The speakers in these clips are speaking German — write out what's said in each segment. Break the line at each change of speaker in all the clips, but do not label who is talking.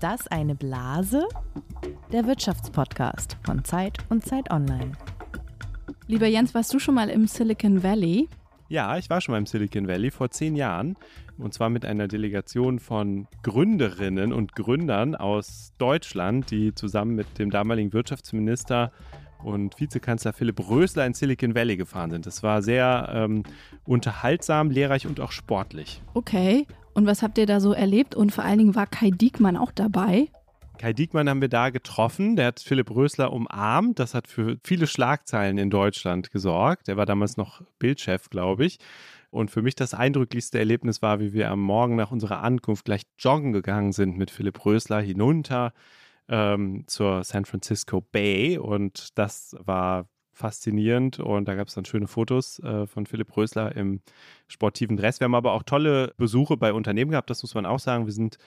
Ist das eine Blase? Der Wirtschaftspodcast von Zeit und Zeit Online.
Lieber Jens, warst du schon mal im Silicon Valley?
Ja, ich war schon mal im Silicon Valley vor zehn Jahren und zwar mit einer Delegation von Gründerinnen und Gründern aus Deutschland, die zusammen mit dem damaligen Wirtschaftsminister und Vizekanzler Philipp Rösler in Silicon Valley gefahren sind. Das war sehr ähm, unterhaltsam, lehrreich und auch sportlich.
Okay, und was habt ihr da so erlebt? Und vor allen Dingen war Kai Diekmann auch dabei?
Kai Diekmann haben wir da getroffen. Der hat Philipp Rösler umarmt. Das hat für viele Schlagzeilen in Deutschland gesorgt. Er war damals noch Bildchef, glaube ich. Und für mich das eindrücklichste Erlebnis war, wie wir am Morgen nach unserer Ankunft gleich joggen gegangen sind mit Philipp Rösler hinunter ähm, zur San Francisco Bay. Und das war faszinierend und da gab es dann schöne Fotos äh, von Philipp Rösler im sportiven Dress. Wir haben aber auch tolle Besuche bei Unternehmen gehabt, das muss man auch sagen. Wir sind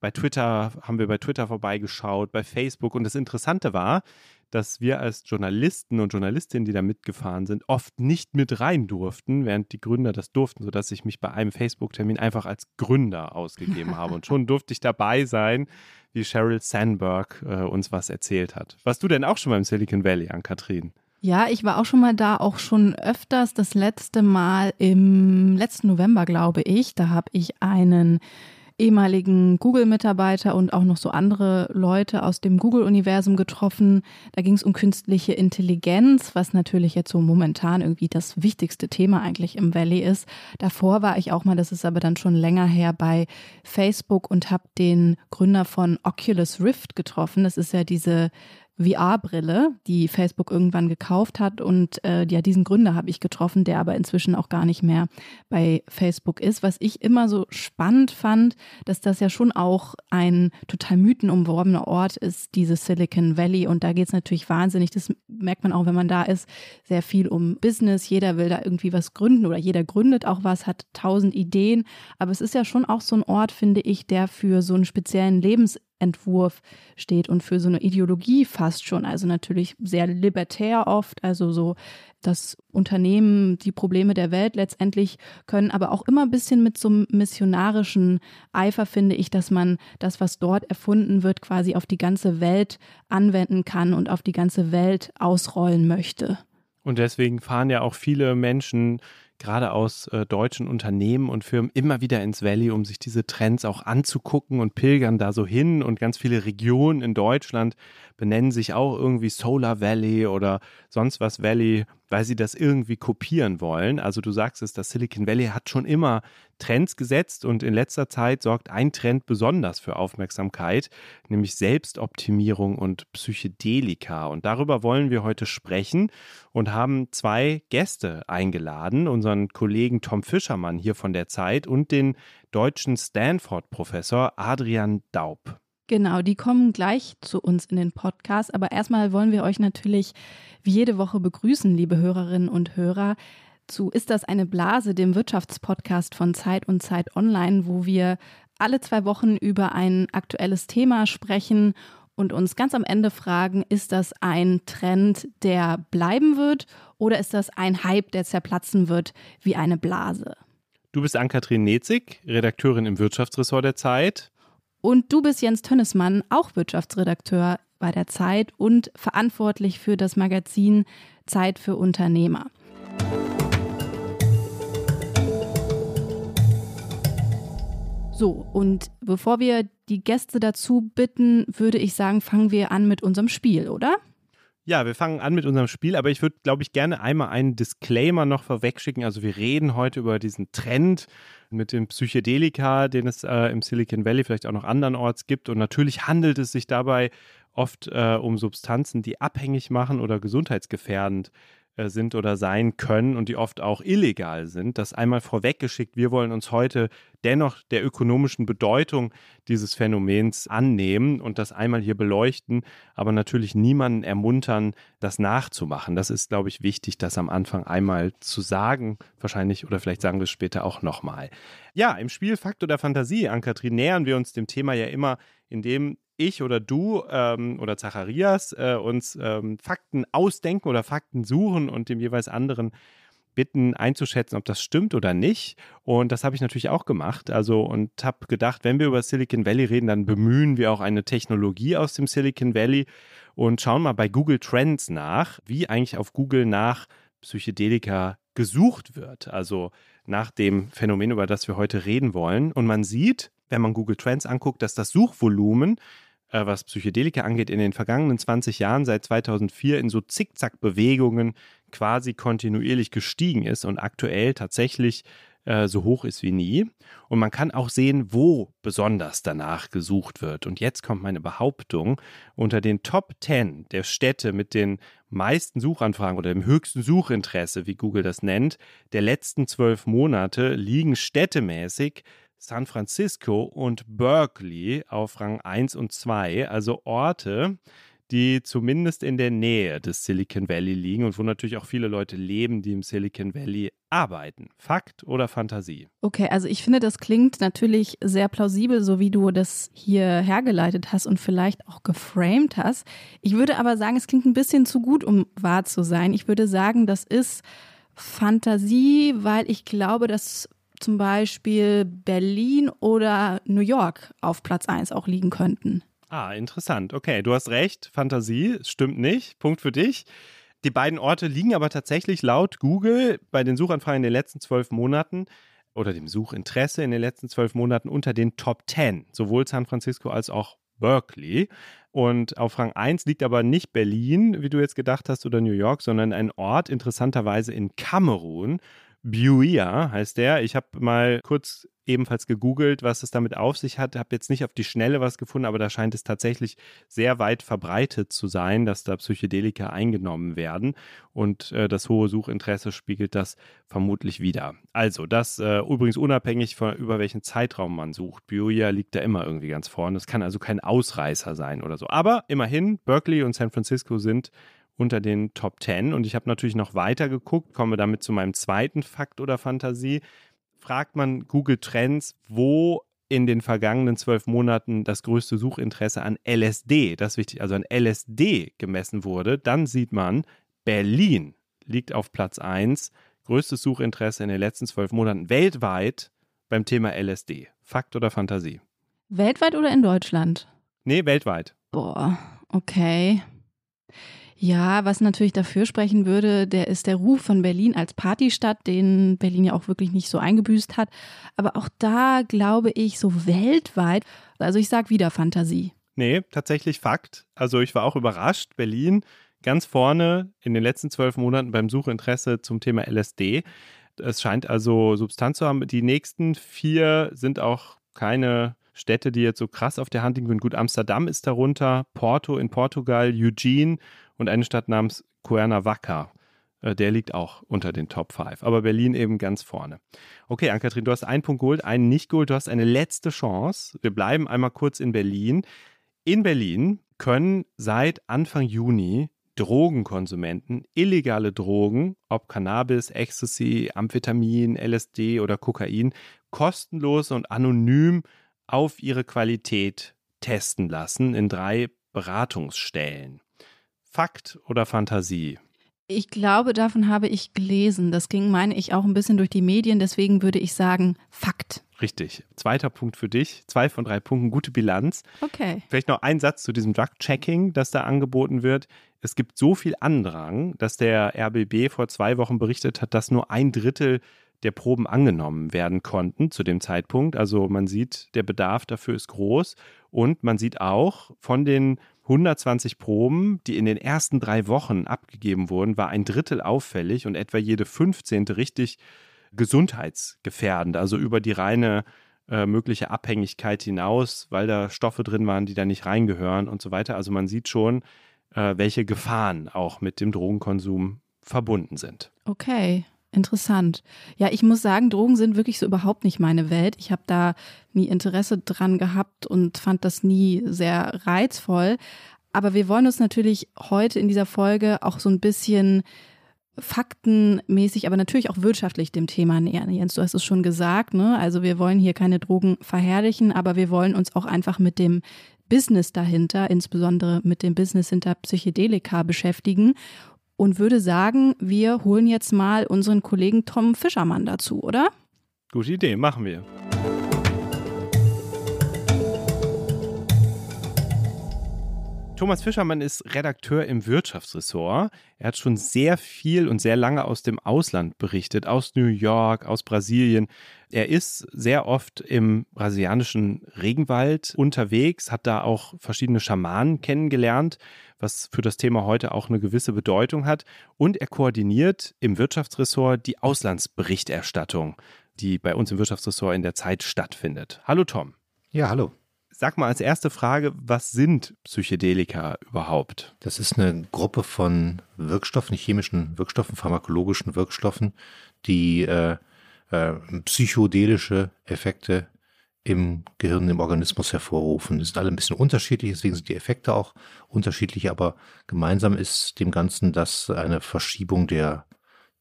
bei Twitter, haben wir bei Twitter vorbeigeschaut, bei Facebook und das Interessante war, dass wir als Journalisten und Journalistinnen, die da mitgefahren sind, oft nicht mit rein durften, während die Gründer das durften, sodass ich mich bei einem Facebook-Termin einfach als Gründer ausgegeben habe. Und schon durfte ich dabei sein, wie Sheryl Sandberg äh, uns was erzählt hat. Warst du denn auch schon mal im Silicon Valley, an Kathrin?
Ja, ich war auch schon mal da, auch schon öfters. Das letzte Mal im letzten November, glaube ich. Da habe ich einen ehemaligen Google-Mitarbeiter und auch noch so andere Leute aus dem Google-Universum getroffen. Da ging es um künstliche Intelligenz, was natürlich jetzt so momentan irgendwie das wichtigste Thema eigentlich im Valley ist. Davor war ich auch mal, das ist aber dann schon länger her, bei Facebook und habe den Gründer von Oculus Rift getroffen. Das ist ja diese VR-Brille, die Facebook irgendwann gekauft hat. Und äh, ja, diesen Gründer habe ich getroffen, der aber inzwischen auch gar nicht mehr bei Facebook ist. Was ich immer so spannend fand, dass das ja schon auch ein total mythenumworbener Ort ist, dieses Silicon Valley. Und da geht es natürlich wahnsinnig, das merkt man auch, wenn man da ist, sehr viel um Business. Jeder will da irgendwie was gründen oder jeder gründet auch was, hat tausend Ideen. Aber es ist ja schon auch so ein Ort, finde ich, der für so einen speziellen Lebens Entwurf steht und für so eine Ideologie fast schon. Also natürlich sehr libertär oft, also so das Unternehmen, die Probleme der Welt letztendlich können, aber auch immer ein bisschen mit so einem missionarischen Eifer finde ich, dass man das, was dort erfunden wird, quasi auf die ganze Welt anwenden kann und auf die ganze Welt ausrollen möchte.
Und deswegen fahren ja auch viele Menschen gerade aus äh, deutschen Unternehmen und Firmen immer wieder ins Valley, um sich diese Trends auch anzugucken und pilgern da so hin. Und ganz viele Regionen in Deutschland benennen sich auch irgendwie Solar Valley oder sonst was Valley, weil sie das irgendwie kopieren wollen. Also du sagst es, das Silicon Valley hat schon immer Trends gesetzt und in letzter Zeit sorgt ein Trend besonders für Aufmerksamkeit, nämlich Selbstoptimierung und Psychedelika. Und darüber wollen wir heute sprechen und haben zwei Gäste eingeladen, unseren Kollegen Tom Fischermann hier von der Zeit und den deutschen Stanford-Professor Adrian Daub.
Genau, die kommen gleich zu uns in den Podcast. Aber erstmal wollen wir euch natürlich wie jede Woche begrüßen, liebe Hörerinnen und Hörer, zu Ist das eine Blase, dem Wirtschaftspodcast von Zeit und Zeit Online, wo wir alle zwei Wochen über ein aktuelles Thema sprechen und uns ganz am Ende fragen, ist das ein Trend, der bleiben wird oder ist das ein Hype, der zerplatzen wird wie eine Blase?
Du bist Ann-Kathrin Nezig, Redakteurin im Wirtschaftsressort der Zeit.
Und du bist Jens Tönnesmann, auch Wirtschaftsredakteur bei der Zeit und verantwortlich für das Magazin Zeit für Unternehmer. So, und bevor wir die Gäste dazu bitten, würde ich sagen, fangen wir an mit unserem Spiel, oder?
Ja, wir fangen an mit unserem Spiel, aber ich würde, glaube ich, gerne einmal einen Disclaimer noch vorwegschicken. Also wir reden heute über diesen Trend mit dem Psychedelika, den es äh, im Silicon Valley vielleicht auch noch andernorts gibt. Und natürlich handelt es sich dabei oft äh, um Substanzen, die abhängig machen oder gesundheitsgefährdend äh, sind oder sein können und die oft auch illegal sind. Das einmal vorweggeschickt. Wir wollen uns heute dennoch der ökonomischen Bedeutung dieses Phänomens annehmen und das einmal hier beleuchten, aber natürlich niemanden ermuntern, das nachzumachen. Das ist, glaube ich, wichtig, das am Anfang einmal zu sagen, wahrscheinlich oder vielleicht sagen wir es später auch nochmal. Ja, im Spiel Fakt oder Fantasie, Ankatrin, nähern wir uns dem Thema ja immer, indem ich oder du ähm, oder Zacharias äh, uns ähm, Fakten ausdenken oder Fakten suchen und dem jeweils anderen bitten, einzuschätzen, ob das stimmt oder nicht. Und das habe ich natürlich auch gemacht. Also und habe gedacht, wenn wir über Silicon Valley reden, dann bemühen wir auch eine Technologie aus dem Silicon Valley und schauen mal bei Google Trends nach, wie eigentlich auf Google nach Psychedelika gesucht wird. Also nach dem Phänomen, über das wir heute reden wollen. Und man sieht, wenn man Google Trends anguckt, dass das Suchvolumen äh, was Psychedelika angeht, in den vergangenen 20 Jahren, seit 2004, in so Zickzack-Bewegungen quasi kontinuierlich gestiegen ist und aktuell tatsächlich äh, so hoch ist wie nie. Und man kann auch sehen, wo besonders danach gesucht wird. Und jetzt kommt meine Behauptung, unter den Top 10 der Städte mit den meisten Suchanfragen oder dem höchsten Suchinteresse, wie Google das nennt, der letzten zwölf Monate liegen städtemäßig San Francisco und Berkeley auf Rang 1 und 2, also Orte, die zumindest in der Nähe des Silicon Valley liegen und wo natürlich auch viele Leute leben, die im Silicon Valley arbeiten. Fakt oder Fantasie?
Okay, also ich finde, das klingt natürlich sehr plausibel, so wie du das hier hergeleitet hast und vielleicht auch geframed hast. Ich würde aber sagen, es klingt ein bisschen zu gut, um wahr zu sein. Ich würde sagen, das ist Fantasie, weil ich glaube, dass zum Beispiel Berlin oder New York auf Platz 1 auch liegen könnten.
Ah, interessant. Okay, du hast recht. Fantasie stimmt nicht. Punkt für dich. Die beiden Orte liegen aber tatsächlich laut Google bei den Suchanfragen in den letzten zwölf Monaten oder dem Suchinteresse in den letzten zwölf Monaten unter den Top 10, sowohl San Francisco als auch Berkeley. Und auf Rang 1 liegt aber nicht Berlin, wie du jetzt gedacht hast, oder New York, sondern ein Ort interessanterweise in Kamerun. Buia heißt der. Ich habe mal kurz ebenfalls gegoogelt, was es damit auf sich hat. Habe jetzt nicht auf die Schnelle was gefunden, aber da scheint es tatsächlich sehr weit verbreitet zu sein, dass da Psychedelika eingenommen werden. Und äh, das hohe Suchinteresse spiegelt das vermutlich wieder. Also, das äh, übrigens unabhängig von über welchen Zeitraum man sucht. Buia liegt da immer irgendwie ganz vorne. Es kann also kein Ausreißer sein oder so. Aber immerhin, Berkeley und San Francisco sind unter den Top 10. Und ich habe natürlich noch weiter geguckt, komme damit zu meinem zweiten Fakt oder Fantasie. Fragt man Google Trends, wo in den vergangenen zwölf Monaten das größte Suchinteresse an LSD, das ist wichtig, also an LSD gemessen wurde, dann sieht man, Berlin liegt auf Platz 1, größtes Suchinteresse in den letzten zwölf Monaten weltweit beim Thema LSD. Fakt oder Fantasie?
Weltweit oder in Deutschland?
Nee, weltweit.
Boah, okay. Ja, was natürlich dafür sprechen würde, der ist der Ruf von Berlin als Partystadt, den Berlin ja auch wirklich nicht so eingebüßt hat. Aber auch da glaube ich so weltweit, also ich sage wieder Fantasie.
Nee, tatsächlich Fakt. Also ich war auch überrascht. Berlin ganz vorne in den letzten zwölf Monaten beim Suchinteresse zum Thema LSD. Es scheint also Substanz zu haben. Die nächsten vier sind auch keine Städte, die jetzt so krass auf der Hand liegen. Gut, Amsterdam ist darunter, Porto in Portugal, Eugene und eine Stadt namens Cuernavaca. Äh, der liegt auch unter den Top 5. Aber Berlin eben ganz vorne. Okay, Ann-Kathrin, du hast einen Punkt geholt, einen nicht geholt. Du hast eine letzte Chance. Wir bleiben einmal kurz in Berlin. In Berlin können seit Anfang Juni Drogenkonsumenten illegale Drogen, ob Cannabis, Ecstasy, Amphetamin, LSD oder Kokain, kostenlos und anonym auf ihre Qualität testen lassen in drei Beratungsstellen. Fakt oder Fantasie?
Ich glaube, davon habe ich gelesen. Das ging, meine ich, auch ein bisschen durch die Medien. Deswegen würde ich sagen, Fakt.
Richtig. Zweiter Punkt für dich. Zwei von drei Punkten, gute Bilanz.
Okay.
Vielleicht noch ein Satz zu diesem Drug-Checking, das da angeboten wird. Es gibt so viel Andrang, dass der RBB vor zwei Wochen berichtet hat, dass nur ein Drittel der Proben angenommen werden konnten zu dem Zeitpunkt. Also man sieht, der Bedarf dafür ist groß. Und man sieht auch von den 120 Proben, die in den ersten drei Wochen abgegeben wurden, war ein Drittel auffällig und etwa jede 15. richtig gesundheitsgefährdend, also über die reine äh, mögliche Abhängigkeit hinaus, weil da Stoffe drin waren, die da nicht reingehören und so weiter. Also man sieht schon, äh, welche Gefahren auch mit dem Drogenkonsum verbunden sind.
Okay. Interessant. Ja, ich muss sagen, Drogen sind wirklich so überhaupt nicht meine Welt. Ich habe da nie Interesse dran gehabt und fand das nie sehr reizvoll. Aber wir wollen uns natürlich heute in dieser Folge auch so ein bisschen faktenmäßig, aber natürlich auch wirtschaftlich dem Thema nähern. Jens, du hast es schon gesagt, ne? Also wir wollen hier keine Drogen verherrlichen, aber wir wollen uns auch einfach mit dem Business dahinter, insbesondere mit dem Business hinter Psychedelika beschäftigen und würde sagen, wir holen jetzt mal unseren Kollegen Tom Fischermann dazu, oder?
Gute Idee, machen wir. Thomas Fischermann ist Redakteur im Wirtschaftsressort. Er hat schon sehr viel und sehr lange aus dem Ausland berichtet, aus New York, aus Brasilien. Er ist sehr oft im brasilianischen Regenwald unterwegs, hat da auch verschiedene Schamanen kennengelernt, was für das Thema heute auch eine gewisse Bedeutung hat. Und er koordiniert im Wirtschaftsressort die Auslandsberichterstattung, die bei uns im Wirtschaftsressort in der Zeit stattfindet. Hallo Tom.
Ja, hallo.
Sag mal als erste Frage, was sind Psychedelika überhaupt?
Das ist eine Gruppe von Wirkstoffen, chemischen Wirkstoffen, pharmakologischen Wirkstoffen, die äh, äh, psychedelische Effekte im Gehirn, im Organismus hervorrufen. Die sind alle ein bisschen unterschiedlich, deswegen sind die Effekte auch unterschiedlich, aber gemeinsam ist dem Ganzen, dass eine Verschiebung der,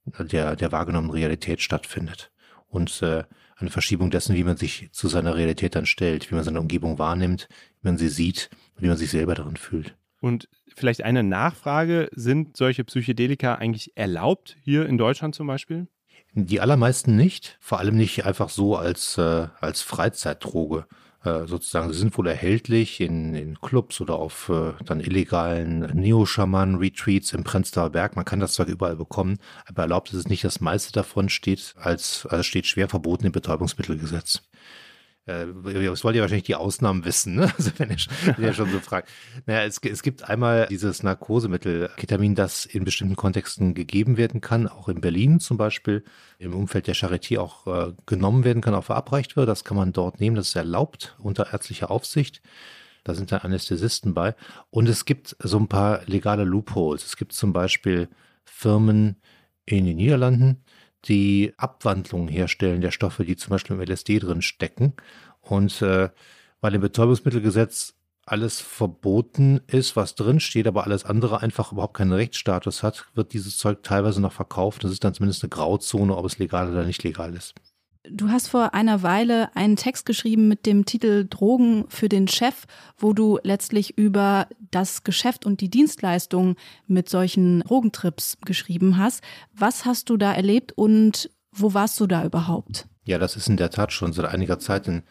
der, der wahrgenommenen Realität stattfindet. Und äh, eine Verschiebung dessen, wie man sich zu seiner Realität dann stellt, wie man seine Umgebung wahrnimmt, wie man sie sieht und wie man sich selber darin fühlt.
Und vielleicht eine Nachfrage, sind solche Psychedelika eigentlich erlaubt, hier in Deutschland zum Beispiel?
Die allermeisten nicht, vor allem nicht einfach so als, äh, als Freizeitdroge. Äh, sozusagen. Sie sind wohl erhältlich in, in Clubs oder auf äh, dann illegalen Neo-Schaman-Retreats im Prenzlauer Berg. Man kann das zwar überall bekommen, aber erlaubt ist es nicht. Das meiste davon steht als, also steht schwer verboten im Betäubungsmittelgesetz. Äh, das wollt ihr wahrscheinlich die Ausnahmen wissen, ne? Also wenn ihr, wenn ihr schon so fragt. Naja, es, es gibt einmal dieses Narkosemittel Ketamin, das in bestimmten Kontexten gegeben werden kann, auch in Berlin zum Beispiel, im Umfeld der Charité auch äh, genommen werden kann, auch verabreicht wird. Das kann man dort nehmen, das ist erlaubt unter ärztlicher Aufsicht. Da sind dann Anästhesisten bei. Und es gibt so ein paar legale Loopholes. Es gibt zum Beispiel Firmen in den Niederlanden, die Abwandlungen herstellen der Stoffe, die zum Beispiel im LSD drin stecken. Und äh, weil im Betäubungsmittelgesetz alles verboten ist, was drin steht, aber alles andere einfach überhaupt keinen Rechtsstatus hat, wird dieses Zeug teilweise noch verkauft. Das ist dann zumindest eine Grauzone, ob es legal oder nicht legal ist.
Du hast vor einer Weile einen Text geschrieben mit dem Titel Drogen für den Chef, wo du letztlich über das Geschäft und die Dienstleistung mit solchen Drogentrips geschrieben hast. Was hast du da erlebt und wo warst du da überhaupt?
Ja, das ist in der Tat schon seit einiger Zeit ein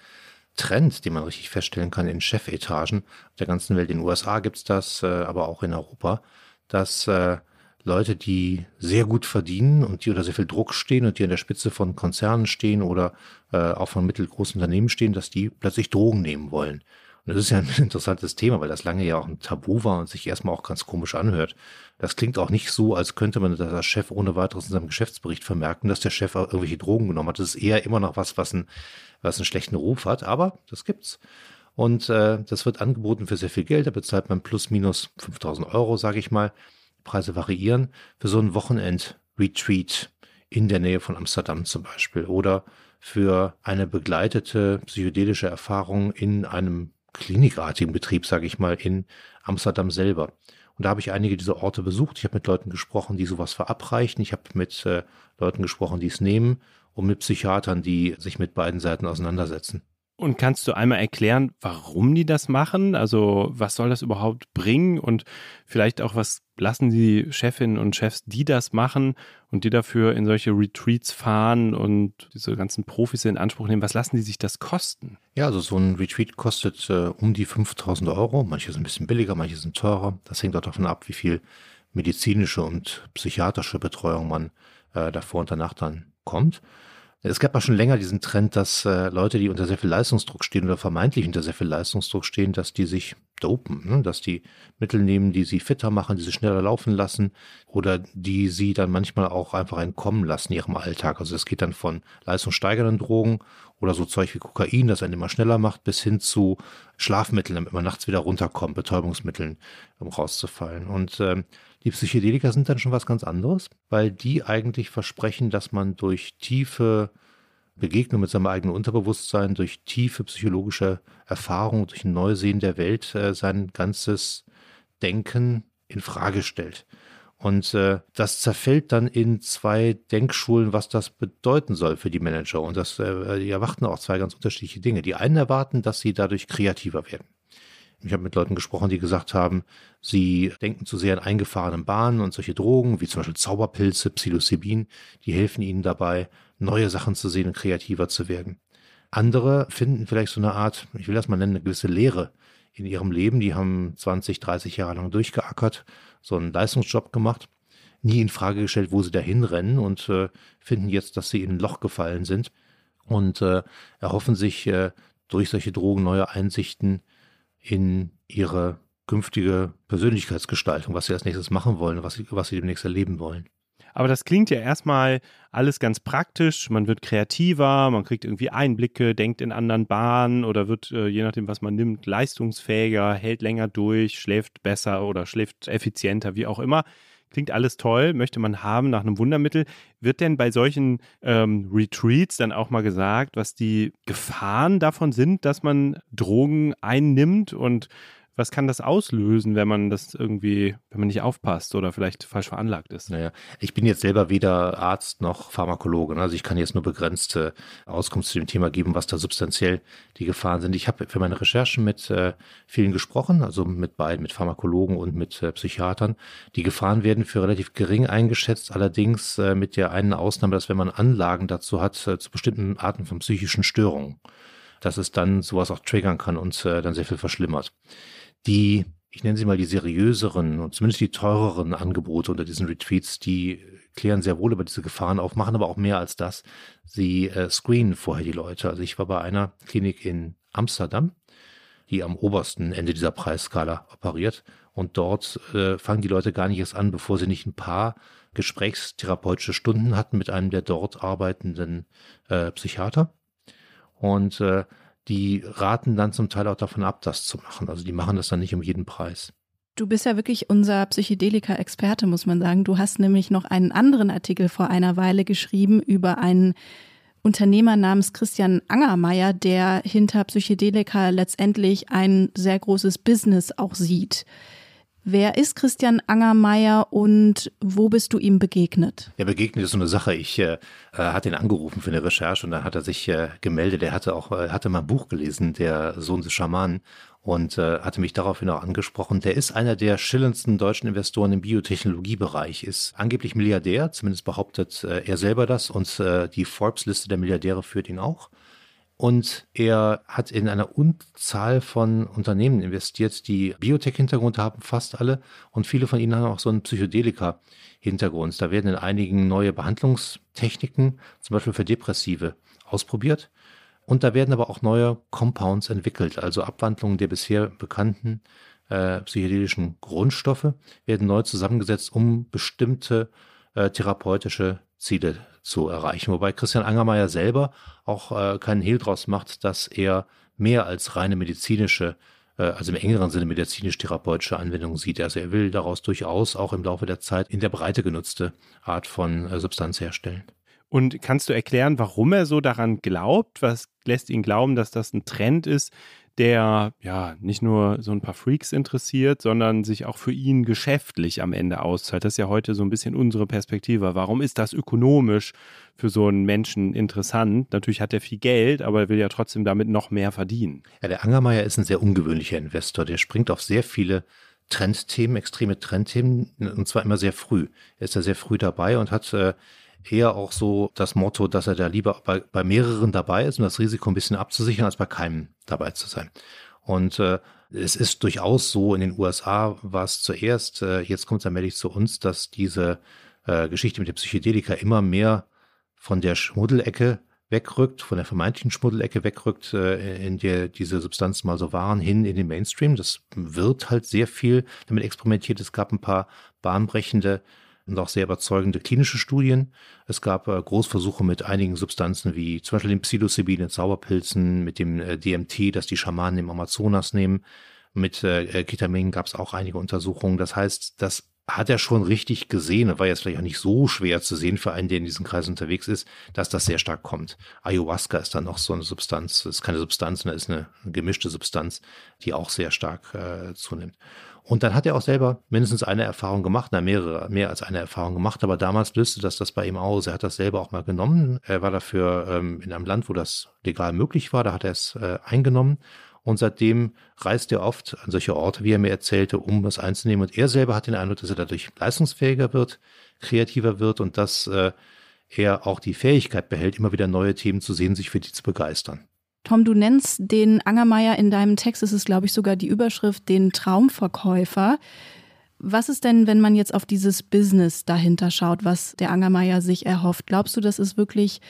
Trend, den man richtig feststellen kann in Chefetagen der ganzen Welt. In den USA gibt's das, äh, aber auch in Europa, dass äh, Leute, die sehr gut verdienen und die unter sehr viel Druck stehen und die an der Spitze von Konzernen stehen oder äh, auch von mittelgroßen Unternehmen stehen, dass die plötzlich Drogen nehmen wollen. Und das ist ja ein interessantes Thema, weil das lange ja auch ein Tabu war und sich erstmal auch ganz komisch anhört. Das klingt auch nicht so, als könnte man das als Chef ohne weiteres in seinem Geschäftsbericht vermerken, dass der Chef irgendwelche Drogen genommen hat. Das ist eher immer noch was, was, ein, was einen schlechten Ruf hat, aber das gibt's. Und äh, das wird angeboten für sehr viel Geld. Da bezahlt man plus minus 5000 Euro, sage ich mal. Preise variieren, für so ein Wochenend-Retreat in der Nähe von Amsterdam zum Beispiel oder für eine begleitete psychedelische Erfahrung in einem klinikartigen Betrieb, sage ich mal, in Amsterdam selber. Und da habe ich einige dieser Orte besucht. Ich habe mit Leuten gesprochen, die sowas verabreichen. Ich habe mit äh, Leuten gesprochen, die es nehmen und mit Psychiatern, die sich mit beiden Seiten auseinandersetzen.
Und kannst du einmal erklären, warum die das machen? Also was soll das überhaupt bringen? Und vielleicht auch, was lassen die Chefinnen und Chefs, die das machen und die dafür in solche Retreats fahren und diese ganzen Profis in Anspruch nehmen, was lassen die sich das kosten?
Ja, also so ein Retreat kostet äh, um die 5000 Euro. Manche sind ein bisschen billiger, manche sind teurer. Das hängt auch davon ab, wie viel medizinische und psychiatrische Betreuung man äh, davor und danach dann kommt. Es gab auch schon länger diesen Trend, dass äh, Leute, die unter sehr viel Leistungsdruck stehen oder vermeintlich unter sehr viel Leistungsdruck stehen, dass die sich dopen, ne? dass die Mittel nehmen, die sie fitter machen, die sie schneller laufen lassen oder die sie dann manchmal auch einfach entkommen lassen ihrem Alltag. Also es geht dann von leistungssteigernden Drogen oder so Zeug wie Kokain, das einen immer schneller macht, bis hin zu Schlafmitteln, damit man nachts wieder runterkommt, Betäubungsmitteln, um rauszufallen. Und ähm, die Psychedelika sind dann schon was ganz anderes, weil die eigentlich versprechen, dass man durch tiefe Begegnung mit seinem eigenen Unterbewusstsein, durch tiefe psychologische Erfahrung, durch ein Neusehen der Welt äh, sein ganzes Denken in Frage stellt. Und äh, das zerfällt dann in zwei Denkschulen, was das bedeuten soll für die Manager. Und das, äh, die erwarten auch zwei ganz unterschiedliche Dinge. Die einen erwarten, dass sie dadurch kreativer werden Ich habe mit Leuten gesprochen, die gesagt haben, sie denken zu sehr an eingefahrenen Bahnen und solche Drogen, wie zum Beispiel Zauberpilze, Psilocybin, die helfen ihnen dabei, neue Sachen zu sehen und kreativer zu werden. Andere finden vielleicht so eine Art, ich will das mal nennen, eine gewisse Lehre in ihrem Leben. Die haben 20, 30 Jahre lang durchgeackert, so einen Leistungsjob gemacht, nie in Frage gestellt, wo sie dahin rennen und äh, finden jetzt, dass sie in ein Loch gefallen sind und äh, erhoffen sich äh, durch solche Drogen neue Einsichten in ihre künftige Persönlichkeitsgestaltung, was sie als nächstes machen wollen, was sie, was sie demnächst erleben wollen.
Aber das klingt ja erstmal alles ganz praktisch. Man wird kreativer, man kriegt irgendwie Einblicke, denkt in anderen Bahnen oder wird, äh, je nachdem, was man nimmt, leistungsfähiger, hält länger durch, schläft besser oder schläft effizienter, wie auch immer. Klingt alles toll, möchte man haben nach einem Wundermittel. Wird denn bei solchen ähm, Retreats dann auch mal gesagt, was die Gefahren davon sind, dass man Drogen einnimmt und was kann das auslösen, wenn man das irgendwie, wenn man nicht aufpasst oder vielleicht falsch veranlagt ist?
Naja, ich bin jetzt selber weder Arzt noch Pharmakologe. Ne? Also ich kann jetzt nur begrenzte Auskunft zu dem Thema geben, was da substanziell die Gefahren sind. Ich habe für meine Recherchen mit äh, vielen gesprochen, also mit beiden, mit Pharmakologen und mit äh, Psychiatern. Die Gefahren werden für relativ gering eingeschätzt, allerdings äh, mit der einen Ausnahme, dass wenn man Anlagen dazu hat, äh, zu bestimmten Arten von psychischen Störungen, dass es dann sowas auch triggern kann und äh, dann sehr viel verschlimmert die, ich nenne sie mal die seriöseren und zumindest die teureren Angebote unter diesen Retreats, die klären sehr wohl über diese Gefahren auf, machen aber auch mehr als das. Sie äh, screenen vorher die Leute. Also ich war bei einer Klinik in Amsterdam, die am obersten Ende dieser Preisskala operiert. Und dort äh, fangen die Leute gar nicht erst an, bevor sie nicht ein paar gesprächstherapeutische Stunden hatten mit einem der dort arbeitenden äh, Psychiater. Und äh, die raten dann zum Teil auch davon ab, das zu machen. Also die machen das dann nicht um jeden Preis.
Du bist ja wirklich unser Psychedelika-Experte, muss man sagen. Du hast nämlich noch einen anderen Artikel vor einer Weile geschrieben über einen Unternehmer namens Christian Angermeier, der hinter Psychedelika letztendlich ein sehr großes Business auch sieht. Wer ist Christian Angermeier und wo bist du ihm begegnet?
Er begegnet ist so eine Sache. Ich äh, hatte ihn angerufen für eine Recherche und dann hat er sich äh, gemeldet. Er hatte auch äh, hatte mal ein Buch gelesen, der Sohn des Schamanen, und äh, hatte mich daraufhin auch angesprochen. Der ist einer der schillerndsten deutschen Investoren im Biotechnologiebereich, ist angeblich Milliardär, zumindest behauptet äh, er selber das und äh, die Forbes-Liste der Milliardäre führt ihn auch. Und er hat in einer Unzahl von Unternehmen investiert, die Biotech-Hintergrund haben, fast alle. Und viele von ihnen haben auch so einen Psychedelika-Hintergrund. Da werden in einigen neue Behandlungstechniken, zum Beispiel für Depressive, ausprobiert. Und da werden aber auch neue Compounds entwickelt, also Abwandlungen der bisher bekannten äh, psychedelischen Grundstoffe werden neu zusammengesetzt, um bestimmte äh, therapeutische Ziele zu erreichen. Wobei Christian Angermeier selber auch äh, keinen Hehl draus macht, dass er mehr als reine medizinische, äh, also im engeren Sinne medizinisch-therapeutische Anwendungen sieht. Also er will daraus durchaus auch im Laufe der Zeit in der Breite genutzte Art von äh, Substanz herstellen.
Und kannst du erklären, warum er so daran glaubt? Was lässt ihn glauben, dass das ein Trend ist, der ja nicht nur so ein paar Freaks interessiert, sondern sich auch für ihn geschäftlich am Ende auszahlt. Das ist ja heute so ein bisschen unsere Perspektive. Warum ist das ökonomisch für so einen Menschen interessant? Natürlich hat er viel Geld, aber er will ja trotzdem damit noch mehr verdienen.
Ja, der Angermeier ist ein sehr ungewöhnlicher Investor. Der springt auf sehr viele Trendthemen, extreme Trendthemen, und zwar immer sehr früh. Er ist da sehr früh dabei und hat äh, eher auch so das Motto, dass er da lieber bei, bei mehreren dabei ist, um das Risiko ein bisschen abzusichern, als bei keinem dabei zu sein. Und äh, es ist durchaus so, in den USA war es zuerst, äh, jetzt kommt es allmählich zu uns, dass diese äh, Geschichte mit der Psychedelika immer mehr von der Schmuddelecke wegrückt, von der vermeintlichen Schmuddelecke wegrückt, äh, in der diese Substanzen mal so waren, hin in den Mainstream. Das wird halt sehr viel damit experimentiert. Es gab ein paar bahnbrechende und auch sehr überzeugende klinische Studien. Es gab äh, Großversuche mit einigen Substanzen wie zum Beispiel den Psilocybin in Zauberpilzen, mit dem äh, DMT, das die Schamanen im Amazonas nehmen. Mit äh, äh Ketamin gab es auch einige Untersuchungen. Das heißt, das hat er schon richtig gesehen, war jetzt vielleicht auch nicht so schwer zu sehen für einen, der in diesem Kreis unterwegs ist, dass das sehr stark kommt. Ayahuasca ist dann noch so eine Substanz, ist keine Substanz, sondern ist eine gemischte Substanz, die auch sehr stark äh, zunimmt. Und dann hat er auch selber mindestens eine Erfahrung gemacht, na mehrere, mehr als eine Erfahrung gemacht, aber damals löste das das bei ihm aus. Er hat das selber auch mal genommen. Er war dafür ähm, in einem Land, wo das legal möglich war, da hat er es äh, eingenommen Und seitdem reist er oft an solche Orte, wie er mir erzählte, um was einzunehmen. Und er selber hat den Eindruck, dass er dadurch leistungsfähiger wird, kreativer wird und dass äh, er auch die Fähigkeit behält, immer wieder neue Themen zu sehen, sich für die zu begeistern.
Tom, du nennst den Angermeier in deinem Text, es ist, glaube ich, sogar die Überschrift, den Traumverkäufer. Was ist denn, wenn man jetzt auf dieses Business dahinter schaut, was der Angermeier sich erhofft? Glaubst du, das ist wirklich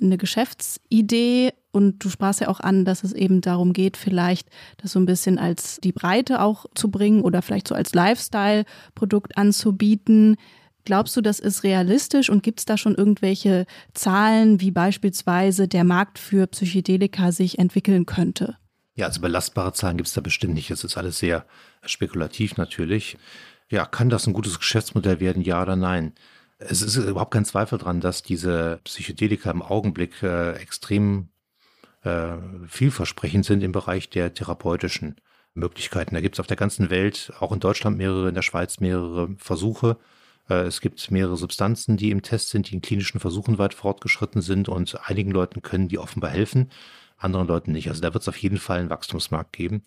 eine Geschäftsidee? Und du sprachst ja auch an, dass es eben darum geht, vielleicht das so ein bisschen als die Breite auch zu bringen oder vielleicht so als Lifestyle-Produkt anzubieten. Glaubst du, das ist realistisch und gibt es da schon irgendwelche Zahlen, wie beispielsweise der Markt für Psychedelika sich entwickeln könnte?
Ja, also belastbare Zahlen gibt es da bestimmt nicht. Es ist alles sehr spekulativ natürlich. Ja, kann das ein gutes Geschäftsmodell werden, ja oder nein? Es ist überhaupt kein Zweifel dran, dass diese Psychedelika im Augenblick äh, extrem äh, vielversprechend sind im Bereich der therapeutischen Möglichkeiten. Da gibt es auf der ganzen Welt, auch in Deutschland mehrere, in der Schweiz mehrere Versuche, es gibt mehrere Substanzen, die im Test sind, die in klinischen Versuchen weit fortgeschritten sind und einigen Leuten können die offenbar helfen, anderen Leuten nicht. Also da wird es auf jeden Fall einen Wachstumsmarkt geben.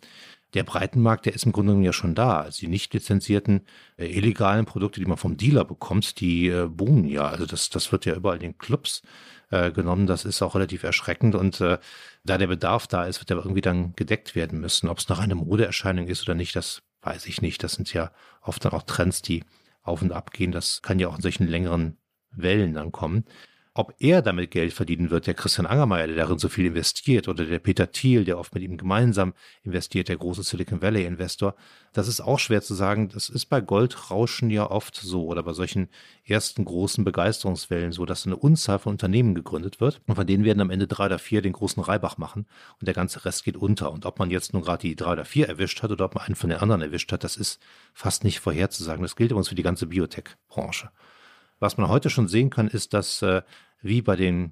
Der Breitenmarkt, der ist im Grunde genommen ja schon da. Also die nicht lizenzierten äh, illegalen Produkte, die man vom Dealer bekommt, die äh, boomen ja. Also das, das wird ja überall in den Clubs äh, genommen. Das ist auch relativ erschreckend und äh, da der Bedarf da ist, wird er irgendwie dann gedeckt werden müssen. Ob es noch eine Modeerscheinung ist oder nicht, das weiß ich nicht. Das sind ja oft dann auch Trends, die auf und ab gehen. Das kann ja auch in solchen längeren Wellen dann kommen. Ob er damit Geld verdienen wird, der Christian Angermeier, der darin so viel investiert, oder der Peter Thiel, der oft mit ihm gemeinsam investiert, der große Silicon Valley Investor, das ist auch schwer zu sagen. Das ist bei Goldrauschen ja oft so oder bei solchen ersten großen Begeisterungswellen so, dass eine Unzahl von Unternehmen gegründet wird und von denen werden am Ende drei oder vier den großen Reibach machen und der ganze Rest geht unter. Und ob man jetzt nun gerade die drei oder vier erwischt hat oder ob man einen von den anderen erwischt hat, das ist fast nicht vorherzusagen. Das gilt übrigens für die ganze Biotech-Branche. Was man heute schon sehen kann, ist, dass äh, wie bei den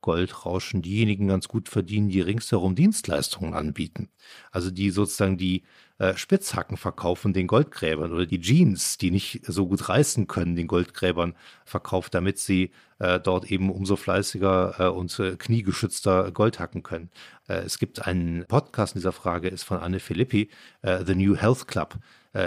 Original-Goldrauschen diejenigen ganz gut verdienen, die ringsherum Dienstleistungen anbieten. Also die sozusagen die äh, Spitzhacken verkaufen den Goldgräbern oder die Jeans, die nicht so gut reißen können, den Goldgräbern verkauft, damit sie äh, dort eben umso fleißiger äh, und äh, kniegeschützter Gold hacken können. Äh, es gibt einen Podcast in dieser Frage, ist von Anne Filippi, äh, The New Health Club.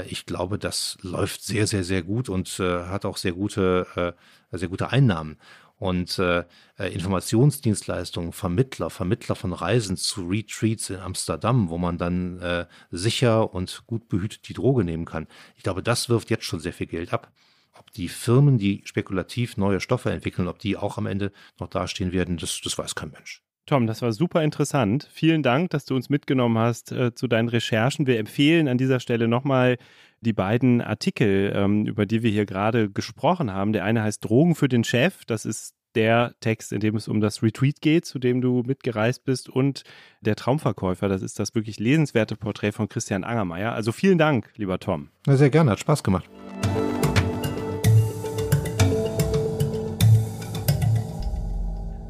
Ich glaube, das läuft sehr, sehr, sehr gut und hat auch sehr gute, sehr gute Einnahmen. Und äh, Informationsdienstleistungen, Vermittler, Vermittler von Reisen zu Retreats in Amsterdam, wo man dann äh, sicher und gut behütet die Droge nehmen kann. Ich glaube, das wirft jetzt schon sehr viel Geld ab. Ob die Firmen, die spekulativ neue Stoffe entwickeln, ob die auch am Ende noch dastehen werden, das, das weiß kein Mensch.
Tom, das war super interessant. Vielen Dank, dass du uns mitgenommen hast äh, zu deinen Recherchen. Wir empfehlen an dieser Stelle nochmal die beiden Artikel, ähm, über die wir hier gerade gesprochen haben. Der eine heißt Drogen für den Chef. Das ist der Text, in dem es um das Retreat geht, zu dem du mitgereist bist, und der Traumverkäufer. Das ist das wirklich lesenswerte Porträt von Christian Angermeier. Also vielen Dank, lieber Tom.
Na, sehr gerne, hat Spaß gemacht.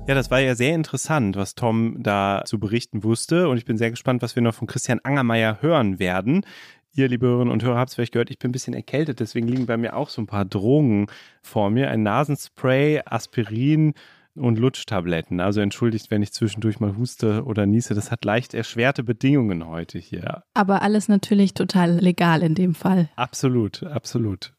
Ja, das war ja sehr interessant, was Tom da zu berichten wusste. Und ich bin sehr gespannt, was wir noch von Christian Angermeier hören werden. Ihr, liebe Hörerinnen und Hörer, habt es vielleicht gehört, ich bin ein bisschen erkältet, deswegen liegen bei mir auch so ein paar Drogen vor mir. Ein Nasenspray, Aspirin und Lutschtabletten. Also entschuldigt, wenn ich zwischendurch mal huste oder niese. Das hat leicht erschwerte Bedingungen heute hier.
Aber alles natürlich total legal in dem Fall.
Absolut, absolut.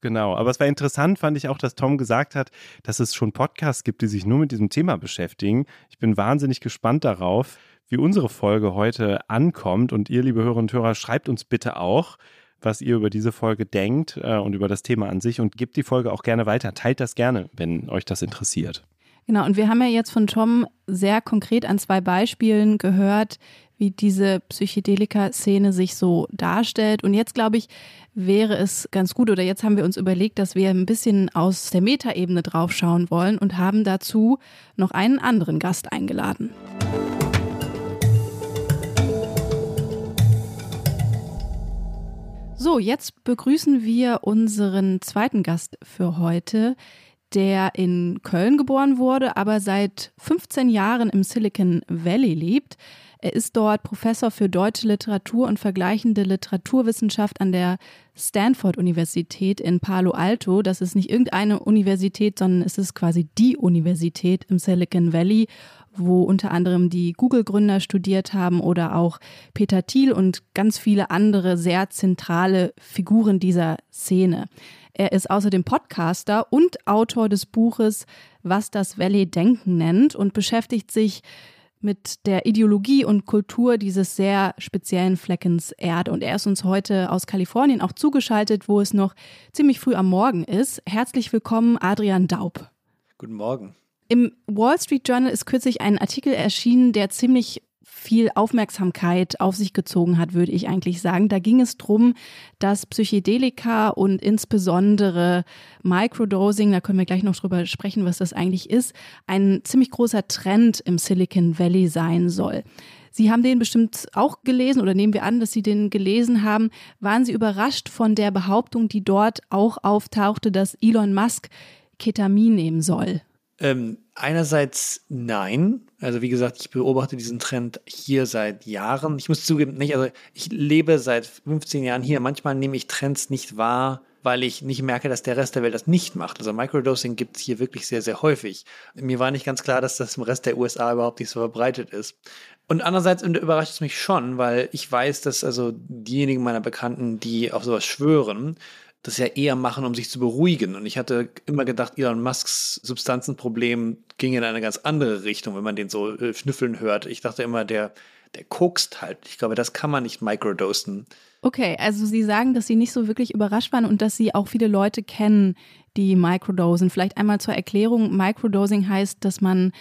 Genau, aber es war interessant, fand ich auch, dass Tom gesagt hat, dass es schon Podcasts gibt, die sich nur mit diesem Thema beschäftigen. Ich bin wahnsinnig gespannt darauf, wie unsere Folge heute ankommt. Und ihr, liebe Hörerinnen und Hörer, schreibt uns bitte auch, was ihr über diese Folge denkt äh, und über das Thema an sich und gebt die Folge auch gerne weiter. Teilt das gerne, wenn euch das interessiert.
Genau, und wir haben ja jetzt von Tom sehr konkret an zwei Beispielen gehört, wie diese Psychedelika-Szene sich so darstellt. Und jetzt, glaube ich, wäre es ganz gut, oder jetzt haben wir uns überlegt, dass wir ein bisschen aus der Metaebene draufschauen wollen und haben dazu noch einen anderen Gast eingeladen. So, jetzt begrüßen wir unseren zweiten Gast für heute, der in Köln geboren wurde, aber seit 15 Jahren im Silicon Valley lebt. Er ist dort Professor für deutsche Literatur und vergleichende Literaturwissenschaft an der Stanford Universität in Palo Alto. Das ist nicht irgendeine Universität, sondern es ist quasi die Universität im Silicon Valley wo unter anderem die Google-Gründer studiert haben oder auch Peter Thiel und ganz viele andere sehr zentrale Figuren dieser Szene. Er ist außerdem Podcaster und Autor des Buches Was das Valley Denken nennt und beschäftigt sich mit der Ideologie und Kultur dieses sehr speziellen Fleckens Erde. Und er ist uns heute aus Kalifornien auch zugeschaltet, wo es noch ziemlich früh am Morgen ist. Herzlich willkommen, Adrian Daub.
Guten Morgen.
Im Wall Street Journal ist kürzlich ein Artikel erschienen, der ziemlich viel Aufmerksamkeit auf sich gezogen hat, würde ich eigentlich sagen. Da ging es darum, dass Psychedelika und insbesondere Microdosing, da können wir gleich noch drüber sprechen, was das eigentlich ist, ein ziemlich großer Trend im Silicon Valley sein soll. Sie haben den bestimmt auch gelesen oder nehmen wir an, dass Sie den gelesen haben. Waren Sie überrascht von der Behauptung, die dort auch auftauchte, dass Elon Musk Ketamin nehmen soll?
Ähm, einerseits nein. Also wie gesagt, ich beobachte diesen Trend hier seit Jahren. Ich muss zugeben, nicht, also ich lebe seit 15 Jahren hier. Manchmal nehme ich Trends nicht wahr, weil ich nicht merke, dass der Rest der Welt das nicht macht. Also Microdosing gibt es hier wirklich sehr, sehr häufig. Mir war nicht ganz klar, dass das im Rest der USA überhaupt nicht so verbreitet ist. Und andererseits überrascht es mich schon, weil ich weiß, dass also diejenigen meiner Bekannten, die auf sowas schwören, das ja eher machen, um sich zu beruhigen. Und ich hatte immer gedacht, Elon Musks Substanzenproblem ging in eine ganz andere Richtung, wenn man den so äh, schnüffeln hört. Ich dachte immer, der, der kokst halt. Ich glaube, das kann man nicht microdosen.
Okay, also Sie sagen, dass Sie nicht so wirklich überrascht waren und dass Sie auch viele Leute kennen, die microdosen. Vielleicht einmal zur Erklärung. Microdosing heißt, dass man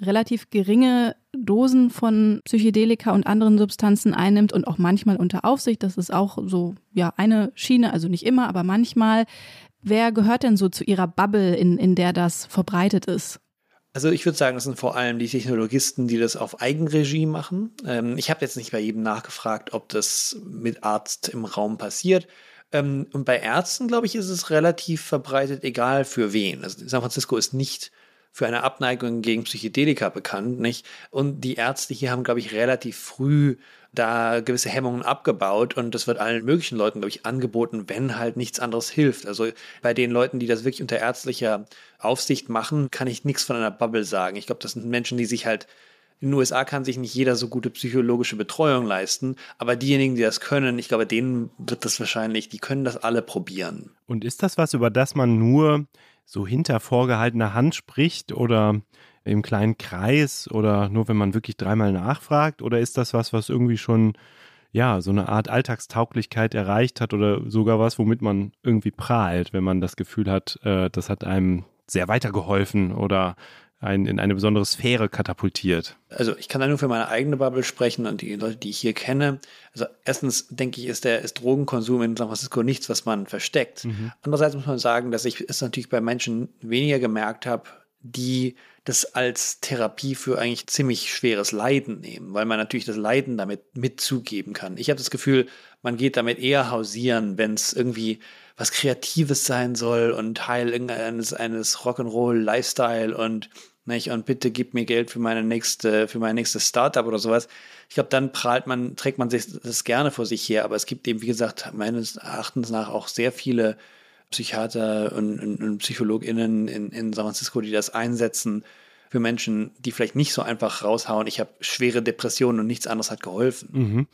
relativ geringe Dosen von Psychedelika und anderen Substanzen einnimmt und auch manchmal unter Aufsicht. Das ist auch so, ja, eine Schiene, also nicht immer, aber manchmal. Wer gehört denn so zu Ihrer Bubble, in, in der das verbreitet ist?
Also ich würde sagen, das sind vor allem die Technologisten, die das auf Eigenregie machen. Ähm, ich habe jetzt nicht bei jedem nachgefragt, ob das mit Arzt im Raum passiert. Ähm, und bei Ärzten, glaube ich, ist es relativ verbreitet, egal für wen. Also San Francisco ist nicht für eine Abneigung gegen Psychedelika bekannt, nicht? Und die Ärzte hier haben, glaube ich, relativ früh da gewisse Hemmungen abgebaut und das wird allen möglichen Leuten, glaube ich, angeboten, wenn halt nichts anderes hilft. Also bei den Leuten, die das wirklich unter ärztlicher Aufsicht machen, kann ich nichts von einer Bubble sagen. Ich glaube, das sind Menschen, die sich halt in den USA kann sich nicht jeder so gute psychologische Betreuung leisten, aber diejenigen, die das können, ich glaube, denen wird das wahrscheinlich, die können das alle probieren.
Und ist das was, über das man nur so hinter vorgehaltener Hand spricht oder im kleinen Kreis oder nur wenn man wirklich dreimal nachfragt? Oder ist das was, was irgendwie schon ja so eine Art Alltagstauglichkeit erreicht hat oder sogar was, womit man irgendwie prahlt, wenn man das Gefühl hat, äh, das hat einem sehr weitergeholfen oder ein, in eine besondere Sphäre katapultiert?
Also ich kann da nur für meine eigene Bubble sprechen und die Leute, die ich hier kenne. Also erstens denke ich, ist der ist Drogenkonsum in San Francisco nichts, was man versteckt. Mhm. Andererseits muss man sagen, dass ich es natürlich bei Menschen weniger gemerkt habe, die das als Therapie für eigentlich ziemlich schweres Leiden nehmen, weil man natürlich das Leiden damit mitzugeben kann. Ich habe das Gefühl, man geht damit eher hausieren, wenn es irgendwie was Kreatives sein soll und Teil irgendeines eines Rock'n'Roll Lifestyle und nicht? Und bitte gib mir Geld für meine nächste, für mein nächstes Startup oder sowas. Ich glaube, dann prahlt man, trägt man sich das gerne vor sich her. Aber es gibt eben, wie gesagt, meines Erachtens nach auch sehr viele Psychiater und, und, und PsychologInnen in, in San Francisco, die das einsetzen für Menschen, die vielleicht nicht so einfach raushauen. Ich habe schwere Depressionen und nichts anderes hat geholfen.
Mhm.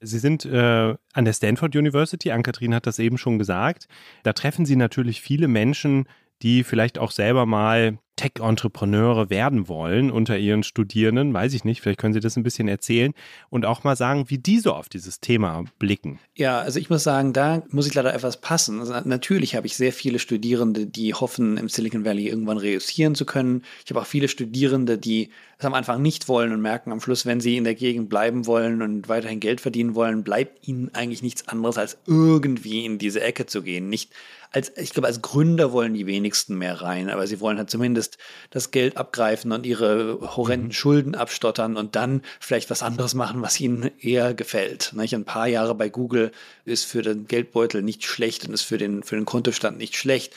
Sie sind äh, an der Stanford University, Ann-Kathrin hat das eben schon gesagt. Da treffen Sie natürlich viele Menschen, die vielleicht auch selber mal Tech-Entrepreneure werden wollen unter ihren Studierenden, weiß ich nicht, vielleicht können Sie das ein bisschen erzählen und auch mal sagen, wie die so auf dieses Thema blicken.
Ja, also ich muss sagen, da muss ich leider etwas passen. Also natürlich habe ich sehr viele Studierende, die hoffen, im Silicon Valley irgendwann reüssieren zu können. Ich habe auch viele Studierende, die es am Anfang nicht wollen und merken am Schluss, wenn sie in der Gegend bleiben wollen und weiterhin Geld verdienen wollen, bleibt ihnen eigentlich nichts anderes, als irgendwie in diese Ecke zu gehen. Nicht als, ich glaube, als Gründer wollen die wenigsten mehr rein, aber sie wollen halt zumindest das Geld abgreifen und ihre horrenden mhm. Schulden abstottern und dann vielleicht was anderes machen, was ihnen eher gefällt. Nicht? Ein paar Jahre bei Google ist für den Geldbeutel nicht schlecht und ist für den, für den Kontostand nicht schlecht.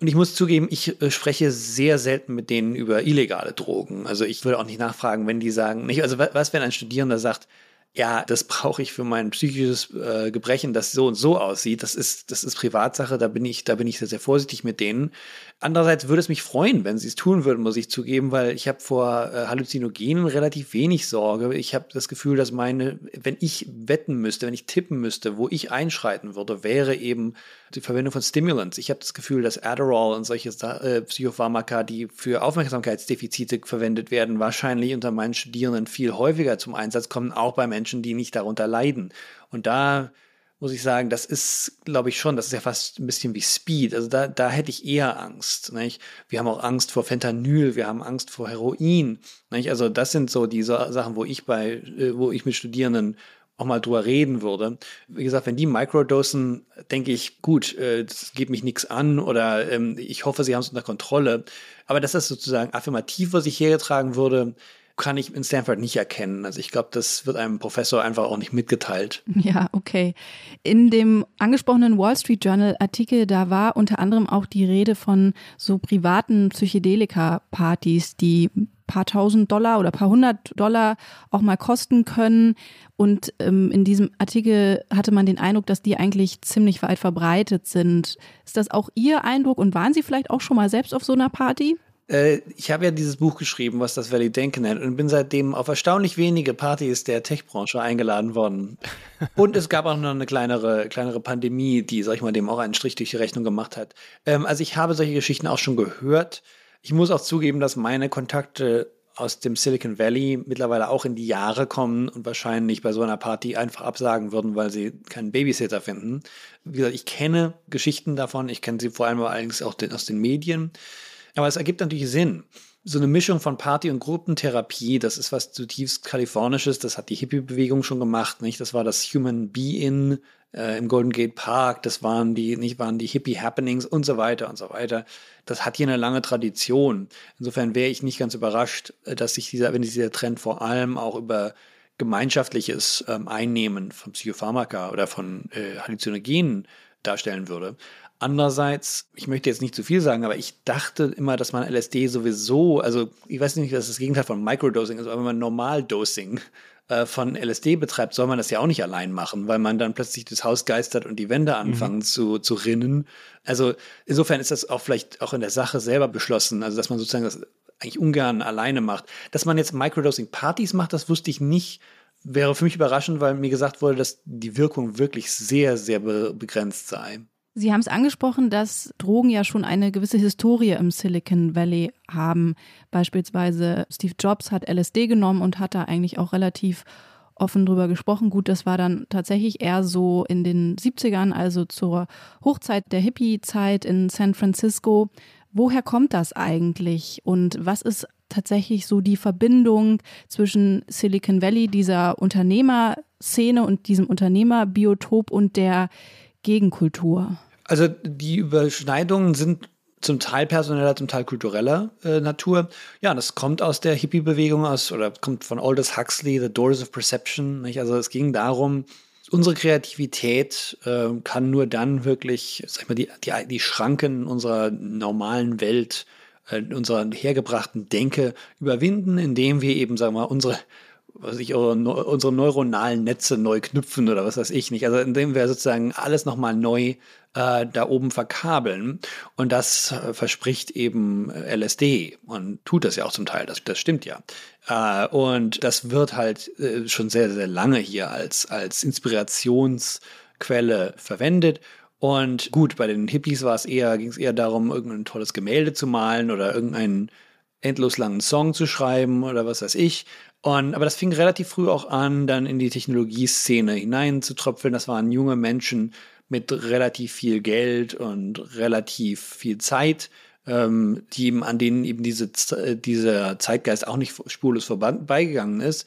Und ich muss zugeben, ich äh, spreche sehr selten mit denen über illegale Drogen. Also ich würde auch nicht nachfragen, wenn die sagen, nicht, also was, wenn ein Studierender sagt, ja, das brauche ich für mein psychisches äh, Gebrechen, das so und so aussieht. Das ist, das ist Privatsache, da bin ich, da bin ich sehr, sehr vorsichtig mit denen. Andererseits würde es mich freuen, wenn sie es tun würden, muss ich zugeben, weil ich habe vor äh, Halluzinogenen relativ wenig Sorge. Ich habe das Gefühl, dass meine, wenn ich wetten müsste, wenn ich tippen müsste, wo ich einschreiten würde, wäre eben die Verwendung von Stimulants. Ich habe das Gefühl, dass Adderall und solche äh, Psychopharmaka, die für Aufmerksamkeitsdefizite verwendet werden, wahrscheinlich unter meinen Studierenden viel häufiger zum Einsatz kommen, auch bei Menschen, die nicht darunter leiden. Und da muss ich sagen, das ist, glaube ich schon, das ist ja fast ein bisschen wie Speed. Also da, da hätte ich eher Angst. Nicht? Wir haben auch Angst vor Fentanyl, wir haben Angst vor Heroin. Nicht? Also das sind so die Sachen, wo ich bei, äh, wo ich mit Studierenden auch mal drüber reden würde. Wie gesagt, wenn die Microdosen, denke ich, gut, äh, das geht mich nichts an oder ähm, ich hoffe, sie haben es unter Kontrolle. Aber das ist sozusagen affirmativ, was ich hergetragen würde, kann ich in Stanford nicht erkennen. Also ich glaube, das wird einem Professor einfach auch nicht mitgeteilt.
Ja, okay. In dem angesprochenen Wall Street Journal Artikel, da war unter anderem auch die Rede von so privaten Psychedelika-Partys, die paar tausend Dollar oder paar hundert Dollar auch mal kosten können. Und ähm, in diesem Artikel hatte man den Eindruck, dass die eigentlich ziemlich weit verbreitet sind. Ist das auch Ihr Eindruck und waren Sie vielleicht auch schon mal selbst auf so einer Party?
Äh, ich habe ja dieses Buch geschrieben, was das Valley Denken nennt, und bin seitdem auf erstaunlich wenige Partys der Tech-Branche eingeladen worden. Und es gab auch noch eine kleinere, kleinere Pandemie, die, sag ich mal, dem auch einen Strich durch die Rechnung gemacht hat. Ähm, also ich habe solche Geschichten auch schon gehört. Ich muss auch zugeben, dass meine Kontakte aus dem Silicon Valley mittlerweile auch in die Jahre kommen und wahrscheinlich bei so einer Party einfach absagen würden, weil sie keinen Babysitter finden. Wie gesagt, ich kenne Geschichten davon, ich kenne sie vor allem allerdings auch aus den Medien. Aber es ergibt natürlich Sinn. So eine Mischung von Party- und Gruppentherapie, das ist was zutiefst kalifornisches, das hat die Hippie-Bewegung schon gemacht, nicht? Das war das Human Be-In äh, im Golden Gate Park, das waren die, nicht, waren die Hippie-Happenings und so weiter und so weiter. Das hat hier eine lange Tradition. Insofern wäre ich nicht ganz überrascht, äh, dass sich dieser, wenn dieser Trend vor allem auch über gemeinschaftliches ähm, Einnehmen von Psychopharmaka oder von äh, Halluzinogenen darstellen würde. Andererseits, ich möchte jetzt nicht zu viel sagen, aber ich dachte immer, dass man LSD sowieso, also ich weiß nicht, was das Gegenteil von Microdosing ist, aber wenn man Normaldosing äh, von LSD betreibt, soll man das ja auch nicht allein machen, weil man dann plötzlich das Haus geistert und die Wände mhm. anfangen mhm. zu, zu rinnen. Also insofern ist das auch vielleicht auch in der Sache selber beschlossen, also dass man sozusagen das eigentlich ungern alleine macht. Dass man jetzt Microdosing-Partys macht, das wusste ich nicht wäre für mich überraschend, weil mir gesagt wurde, dass die Wirkung wirklich sehr, sehr begrenzt sei.
Sie haben es angesprochen, dass Drogen ja schon eine gewisse Historie im Silicon Valley haben. Beispielsweise Steve Jobs hat LSD genommen und hat da eigentlich auch relativ offen drüber gesprochen. Gut, das war dann tatsächlich eher so in den 70ern, also zur Hochzeit der Hippie-Zeit in San Francisco. Woher kommt das eigentlich und was ist tatsächlich so die Verbindung zwischen Silicon Valley, dieser Unternehmerszene und diesem Unternehmerbiotop und der Gegenkultur?
Also die Überschneidungen sind zum Teil personeller, zum Teil kultureller äh, Natur. Ja, das kommt aus der Hippie-Bewegung aus oder kommt von Aldous Huxley, The Doors of Perception. Nicht? Also es ging darum, unsere Kreativität äh, kann nur dann wirklich, sag ich mal, die, die, die Schranken unserer normalen Welt, äh, unserer hergebrachten Denke überwinden, indem wir eben, sagen wir mal, unsere was ich, unsere neuronalen Netze neu knüpfen oder was weiß ich nicht. Also indem wir sozusagen alles nochmal neu äh, da oben verkabeln. Und das äh, verspricht eben äh, LSD und tut das ja auch zum Teil. Das, das stimmt ja. Äh, und das wird halt äh, schon sehr, sehr lange hier als, als Inspirationsquelle verwendet. Und gut, bei den Hippies war es eher, ging es eher darum, irgendein tolles Gemälde zu malen oder irgendeinen endlos langen Song zu schreiben oder was weiß ich. Und, aber das fing relativ früh auch an, dann in die Technologieszene hineinzutröpfeln. Das waren junge Menschen mit relativ viel Geld und relativ viel Zeit, ähm, die eben, an denen eben diese, dieser Zeitgeist auch nicht spurlos vorbeigegangen ist.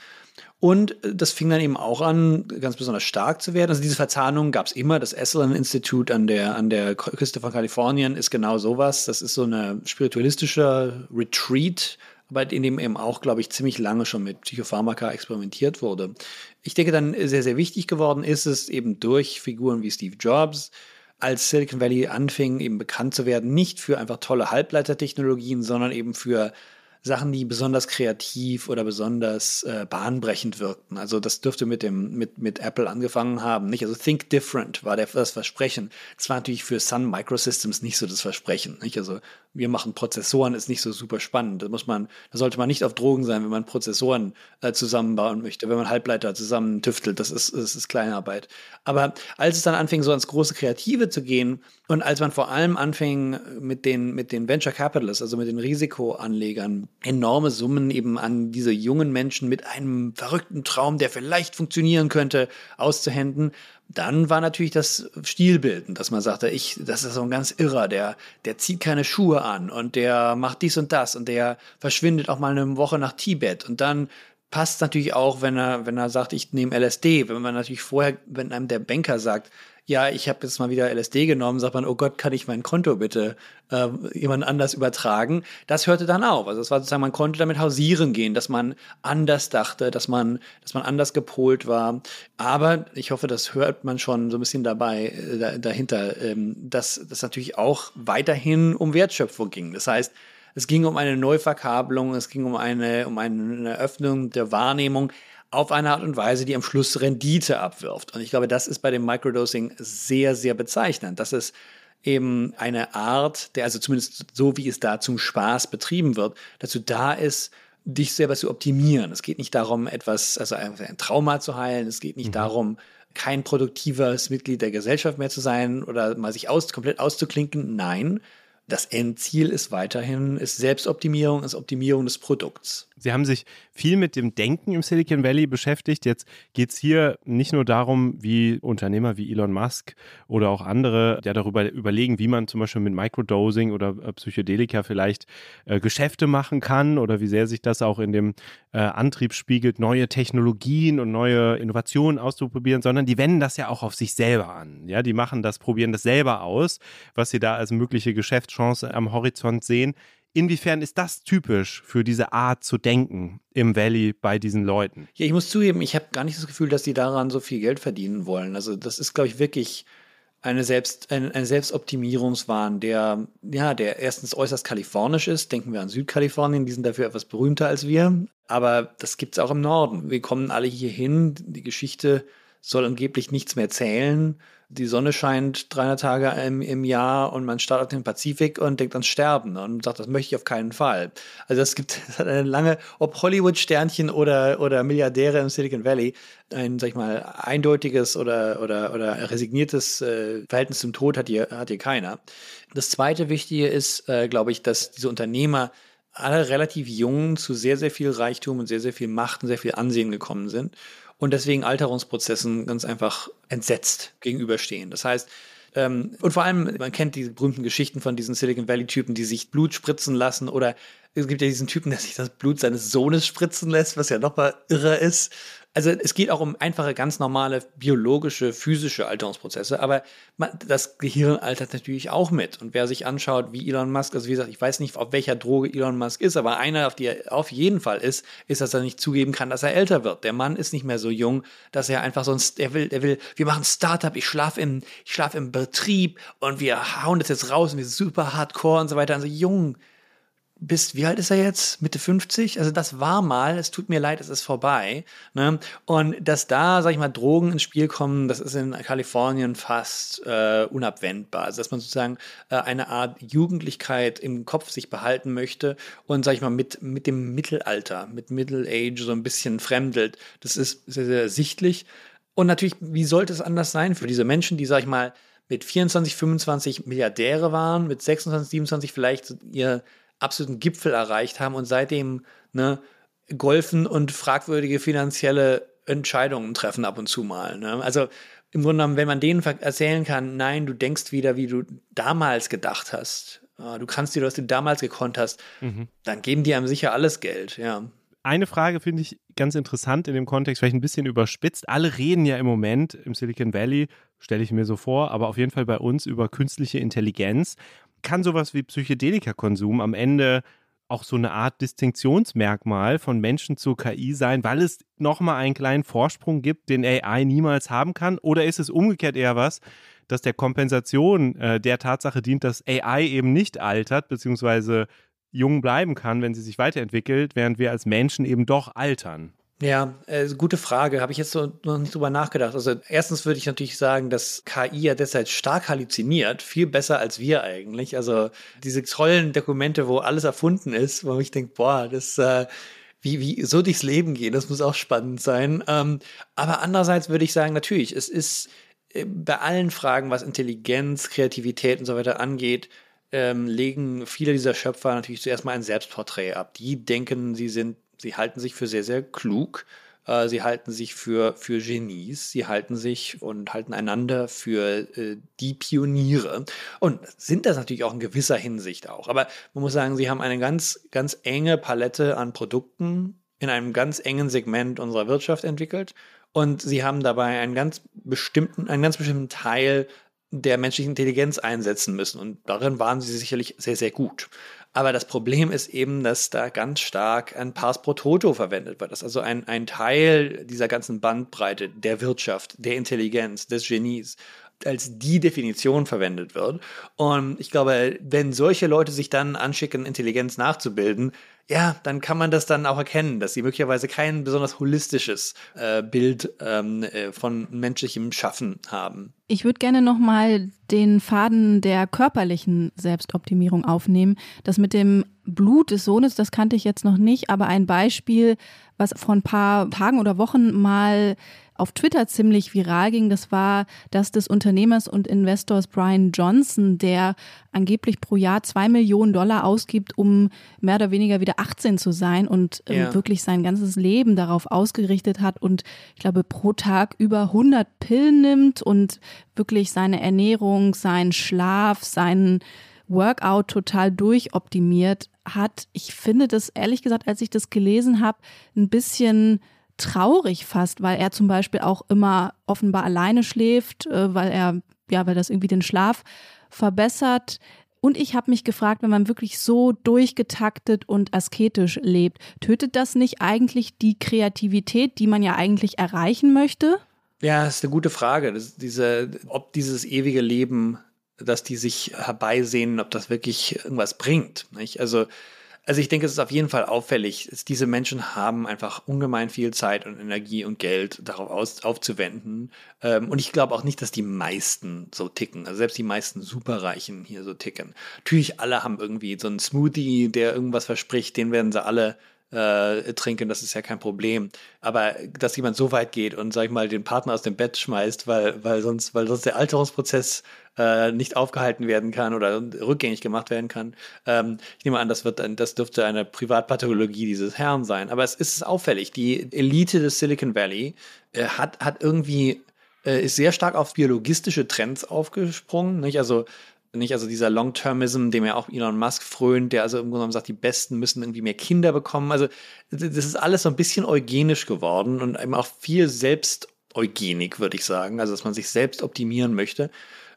Und das fing dann eben auch an, ganz besonders stark zu werden. Also diese Verzahnung gab es immer. Das Esalen Institute an der, an der Küste von Kalifornien ist genau sowas. Das ist so eine spiritualistische Retreat, aber in dem eben auch, glaube ich, ziemlich lange schon mit Psychopharmaka experimentiert wurde. Ich denke, dann sehr, sehr wichtig geworden ist es eben durch Figuren wie Steve Jobs, als Silicon Valley anfing, eben bekannt zu werden, nicht für einfach tolle Halbleitertechnologien, sondern eben für Sachen, die besonders kreativ oder besonders äh, bahnbrechend wirkten. Also das dürfte mit dem mit mit Apple angefangen haben, nicht? Also Think Different war der, das Versprechen. Das war natürlich für Sun Microsystems nicht so das Versprechen, nicht? Also wir machen Prozessoren ist nicht so super spannend. Da muss man, da sollte man nicht auf Drogen sein, wenn man Prozessoren äh, zusammenbauen möchte, wenn man Halbleiter zusammen tüftelt. Das ist das ist Kleinarbeit. Aber als es dann anfing, so ans große Kreative zu gehen und als man vor allem anfing mit den mit den Venture Capitalists, also mit den Risikoanlegern enorme Summen eben an diese jungen Menschen mit einem verrückten Traum, der vielleicht funktionieren könnte, auszuhänden. Dann war natürlich das Stilbilden, dass man sagte, ich, das ist so ein ganz Irrer, der, der zieht keine Schuhe an und der macht dies und das und der verschwindet auch mal eine Woche nach Tibet und dann passt natürlich auch, wenn er, wenn er sagt, ich nehme LSD. Wenn man natürlich vorher, wenn einem der Banker sagt, ja, ich habe jetzt mal wieder LSD genommen, sagt man, oh Gott, kann ich mein Konto bitte äh, jemand anders übertragen? Das hörte dann auf. Also es war sozusagen, man konnte damit hausieren gehen, dass man anders dachte, dass man, dass man anders gepolt war. Aber ich hoffe, das hört man schon so ein bisschen dabei äh, dahinter, ähm, dass das natürlich auch weiterhin um Wertschöpfung ging. Das heißt, es ging um eine Neuverkabelung, es ging um eine, um eine Öffnung der Wahrnehmung auf eine Art und Weise, die am Schluss Rendite abwirft. Und ich glaube, das ist bei dem Microdosing sehr, sehr bezeichnend. Das ist eben eine Art, der also zumindest so, wie es da zum Spaß betrieben wird, dazu da ist, dich selber zu optimieren. Es geht nicht darum, etwas, also ein Trauma zu heilen. Es geht nicht mhm. darum, kein produktives Mitglied der Gesellschaft mehr zu sein oder mal sich aus, komplett auszuklinken. Nein, das Endziel ist weiterhin, ist Selbstoptimierung, ist Optimierung des Produkts.
Sie haben sich viel mit dem Denken im Silicon Valley beschäftigt. Jetzt geht es hier nicht nur darum, wie Unternehmer wie Elon Musk oder auch andere ja darüber überlegen, wie man zum Beispiel mit Microdosing oder äh, Psychedelika vielleicht äh, Geschäfte machen kann oder wie sehr sich das auch in dem äh, Antrieb spiegelt, neue Technologien und neue Innovationen auszuprobieren, sondern die wenden das ja auch auf sich selber an. Ja, die machen das, probieren das selber aus, was sie da als mögliche Geschäftschance am Horizont sehen. Inwiefern ist das typisch für diese Art zu denken im Valley bei diesen Leuten?
Ja, ich muss zugeben, ich habe gar nicht das Gefühl, dass die daran so viel Geld verdienen wollen. Also das ist, glaube ich, wirklich eine Selbst, ein, ein Selbstoptimierungswahn, der, ja, der erstens äußerst kalifornisch ist. Denken wir an Südkalifornien, die sind dafür etwas berühmter als wir. Aber das gibt es auch im Norden. Wir kommen alle hier hin. Die Geschichte soll angeblich nichts mehr zählen die Sonne scheint 300 Tage im, im Jahr und man startet den Pazifik und denkt ans Sterben und sagt, das möchte ich auf keinen Fall. Also es gibt es hat eine lange, ob Hollywood-Sternchen oder, oder Milliardäre im Silicon Valley, ein, sag ich mal, eindeutiges oder, oder, oder resigniertes äh, Verhältnis zum Tod hat hier, hat hier keiner. Das zweite Wichtige ist, äh, glaube ich, dass diese Unternehmer alle relativ jung zu sehr, sehr viel Reichtum und sehr, sehr viel Macht und sehr viel Ansehen gekommen sind und deswegen Alterungsprozessen ganz einfach entsetzt gegenüberstehen. Das heißt, ähm, und vor allem, man kennt die berühmten Geschichten von diesen Silicon Valley-Typen, die sich Blut spritzen lassen oder es gibt ja diesen Typen, der sich das Blut seines Sohnes spritzen lässt, was ja nochmal irre ist. Also es geht auch um einfache, ganz normale biologische, physische Alterungsprozesse, aber das Gehirn altert natürlich auch mit. Und wer sich anschaut, wie Elon Musk, also wie gesagt, ich weiß nicht, auf welcher Droge Elon Musk ist, aber einer, auf die er auf jeden Fall ist, ist, dass er nicht zugeben kann, dass er älter wird. Der Mann ist nicht mehr so jung, dass er einfach sonst, er will, er will, wir machen Startup, ich schlafe im, ich schlafe im Betrieb und wir hauen das jetzt raus und wir sind super hardcore und so weiter. Also jung, bist, wie alt ist er jetzt? Mitte 50? Also das war mal, es tut mir leid, es ist vorbei. Ne? Und dass da, sag ich mal, Drogen ins Spiel kommen, das ist in Kalifornien fast äh, unabwendbar. Also dass man sozusagen äh, eine Art Jugendlichkeit im Kopf sich behalten möchte und, sag ich mal, mit, mit dem Mittelalter, mit Middle Age so ein bisschen fremdelt. Das ist sehr, sehr sichtlich. Und natürlich, wie sollte es anders sein für diese Menschen, die, sag ich mal, mit 24, 25 Milliardäre waren, mit 26, 27 vielleicht ihr absoluten Gipfel erreicht haben und seitdem ne, golfen und fragwürdige finanzielle Entscheidungen treffen ab und zu mal. Ne? Also im Grunde genommen, wenn man denen erzählen kann, nein, du denkst wieder, wie du damals gedacht hast, du kannst dir, was du damals gekonnt hast, mhm. dann geben die einem sicher alles Geld, ja.
Eine Frage finde ich ganz interessant in dem Kontext, vielleicht ein bisschen überspitzt. Alle reden ja im Moment im Silicon Valley, stelle ich mir so vor, aber auf jeden Fall bei uns über künstliche Intelligenz kann sowas wie Psychedelika-Konsum am Ende auch so eine Art Distinktionsmerkmal von Menschen zur KI sein, weil es nochmal einen kleinen Vorsprung gibt, den AI niemals haben kann? Oder ist es umgekehrt eher was, das der Kompensation äh, der Tatsache dient, dass AI eben nicht altert, beziehungsweise jung bleiben kann, wenn sie sich weiterentwickelt, während wir als Menschen eben doch altern.
Ja, äh, gute Frage. Habe ich jetzt so noch nicht drüber nachgedacht. Also erstens würde ich natürlich sagen, dass KI ja deshalb stark halluziniert, viel besser als wir eigentlich. Also diese tollen Dokumente, wo alles erfunden ist, wo ich denke, boah, das äh, wie, wie so durchs Leben gehen, das muss auch spannend sein. Ähm, aber andererseits würde ich sagen, natürlich, es ist äh, bei allen Fragen, was Intelligenz, Kreativität und so weiter angeht, ähm, legen viele dieser Schöpfer natürlich zuerst mal ein Selbstporträt ab. Die denken, sie sind Sie halten sich für sehr, sehr klug. Äh, sie halten sich für, für Genies, sie halten sich und halten einander für äh, die Pioniere und sind das natürlich auch in gewisser Hinsicht auch. Aber man muss sagen, sie haben eine ganz, ganz enge Palette an Produkten in einem ganz engen Segment unserer Wirtschaft entwickelt und sie haben dabei einen ganz bestimmten, einen ganz bestimmten Teil der menschlichen Intelligenz einsetzen müssen und darin waren sie sicherlich sehr, sehr gut. Aber das Problem ist eben, dass da ganz stark ein Pars pro Toto verwendet wird. Das ist also ein, ein Teil dieser ganzen Bandbreite der Wirtschaft, der Intelligenz, des Genies als die Definition verwendet wird. Und ich glaube, wenn solche Leute sich dann anschicken, Intelligenz nachzubilden, ja, dann kann man das dann auch erkennen, dass sie möglicherweise kein besonders holistisches äh, Bild ähm, äh, von menschlichem Schaffen haben.
Ich würde gerne nochmal den Faden der körperlichen Selbstoptimierung aufnehmen. Das mit dem Blut des Sohnes, das kannte ich jetzt noch nicht, aber ein Beispiel, was vor ein paar Tagen oder Wochen mal auf Twitter ziemlich viral ging, das war das des Unternehmers und Investors Brian Johnson, der angeblich pro Jahr zwei Millionen Dollar ausgibt, um mehr oder weniger wieder 18 zu sein und ähm, ja. wirklich sein ganzes Leben darauf ausgerichtet hat und ich glaube pro Tag über 100 Pillen nimmt und wirklich seine Ernährung, seinen Schlaf, seinen Workout total durchoptimiert hat. Ich finde das ehrlich gesagt, als ich das gelesen habe, ein bisschen traurig fast, weil er zum Beispiel auch immer offenbar alleine schläft, äh, weil er, ja, weil das irgendwie den Schlaf verbessert. Und ich habe mich gefragt, wenn man wirklich so durchgetaktet und asketisch lebt, tötet das nicht eigentlich die Kreativität, die man ja eigentlich erreichen möchte?
Ja, ist eine gute Frage. Diese, ob dieses ewige Leben, dass die sich herbeisehen, ob das wirklich irgendwas bringt. Nicht? Also also ich denke, es ist auf jeden Fall auffällig. Diese Menschen haben einfach ungemein viel Zeit und Energie und Geld darauf aus, aufzuwenden. Ähm, und ich glaube auch nicht, dass die meisten so ticken. Also selbst die meisten Superreichen hier so ticken. Natürlich alle haben irgendwie so einen Smoothie, der irgendwas verspricht, den werden sie alle äh, trinken, das ist ja kein Problem. Aber dass jemand so weit geht und, sag ich mal, den Partner aus dem Bett schmeißt, weil, weil sonst, weil sonst der Alterungsprozess äh, nicht aufgehalten werden kann oder rückgängig gemacht werden kann. Ähm, ich nehme an, das wird das dürfte eine Privatpathologie dieses Herrn sein. Aber es ist auffällig. Die Elite des Silicon Valley äh, hat, hat irgendwie äh, ist sehr stark auf biologistische Trends aufgesprungen. Nicht? Also nicht, also dieser Long-Termism, dem ja auch Elon Musk frönt, der also im Grunde genommen sagt, die Besten müssen irgendwie mehr Kinder bekommen. Also das ist alles so ein bisschen eugenisch geworden und eben auch viel Selbsteugenik, würde ich sagen. Also dass man sich selbst optimieren möchte.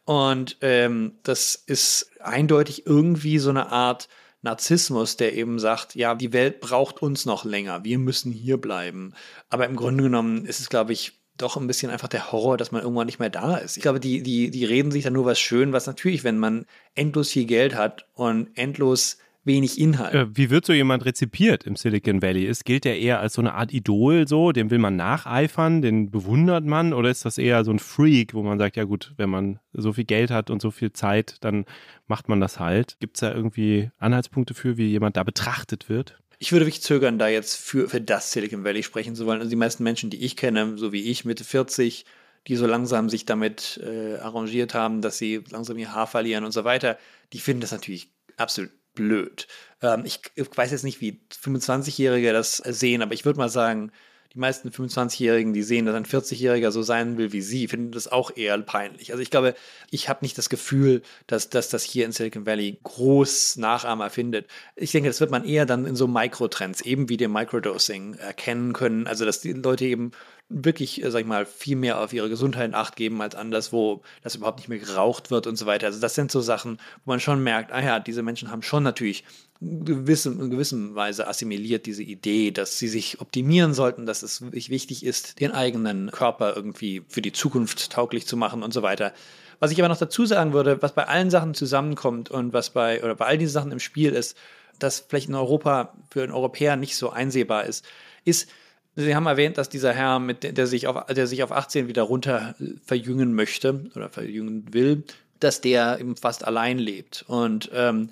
Und ähm, das ist eindeutig irgendwie so eine Art Narzissmus, der eben sagt, ja, die Welt braucht uns noch länger, wir müssen hier bleiben. Aber im Grunde genommen ist es, glaube ich, doch ein bisschen einfach der Horror, dass man irgendwann nicht mehr da ist. Ich glaube, die, die, die reden sich dann nur was schön, was natürlich, wenn man endlos viel Geld hat und endlos wenig Inhalt.
Äh, wie wird so jemand rezipiert im Silicon Valley? Ist, gilt der eher als so eine Art Idol so, dem will man nacheifern, den bewundert man oder ist das eher so ein Freak, wo man sagt, ja gut, wenn man so viel Geld hat und so viel Zeit, dann macht man das halt. Gibt es da irgendwie Anhaltspunkte für, wie jemand da betrachtet wird?
Ich würde wirklich zögern, da jetzt für, für das Silicon Valley sprechen zu wollen. Also die meisten Menschen, die ich kenne, so wie ich, Mitte 40, die so langsam sich damit äh, arrangiert haben, dass sie langsam ihr Haar verlieren und so weiter, die finden das natürlich absolut blöd. Ähm, ich, ich, weiß jetzt nicht, wie 25-Jährige das sehen, aber ich würde mal sagen, die meisten 25-Jährigen, die sehen, dass ein 40-Jähriger so sein will wie sie, finden das auch eher peinlich. Also ich glaube, ich habe nicht das Gefühl, dass, dass das hier in Silicon Valley groß Nachahmer findet. Ich denke, das wird man eher dann in so Mikrotrends, eben wie dem Microdosing, erkennen können. Also dass die Leute eben wirklich, äh, sag ich mal, viel mehr auf ihre Gesundheit in Acht geben als anderswo, dass überhaupt nicht mehr geraucht wird und so weiter. Also das sind so Sachen, wo man schon merkt, ah ja, diese Menschen haben schon natürlich gewisse, in gewisser Weise assimiliert diese Idee, dass sie sich optimieren sollten, dass es wichtig ist, den eigenen Körper irgendwie für die Zukunft tauglich zu machen und so weiter. Was ich aber noch dazu sagen würde, was bei allen Sachen zusammenkommt und was bei, oder bei all diesen Sachen im Spiel ist, das vielleicht in Europa für einen Europäer nicht so einsehbar ist, ist, Sie haben erwähnt, dass dieser Herr, mit der sich auf, der sich auf 18 wieder runter äh, verjüngen möchte oder verjüngen will, dass der eben fast allein lebt. Und ähm,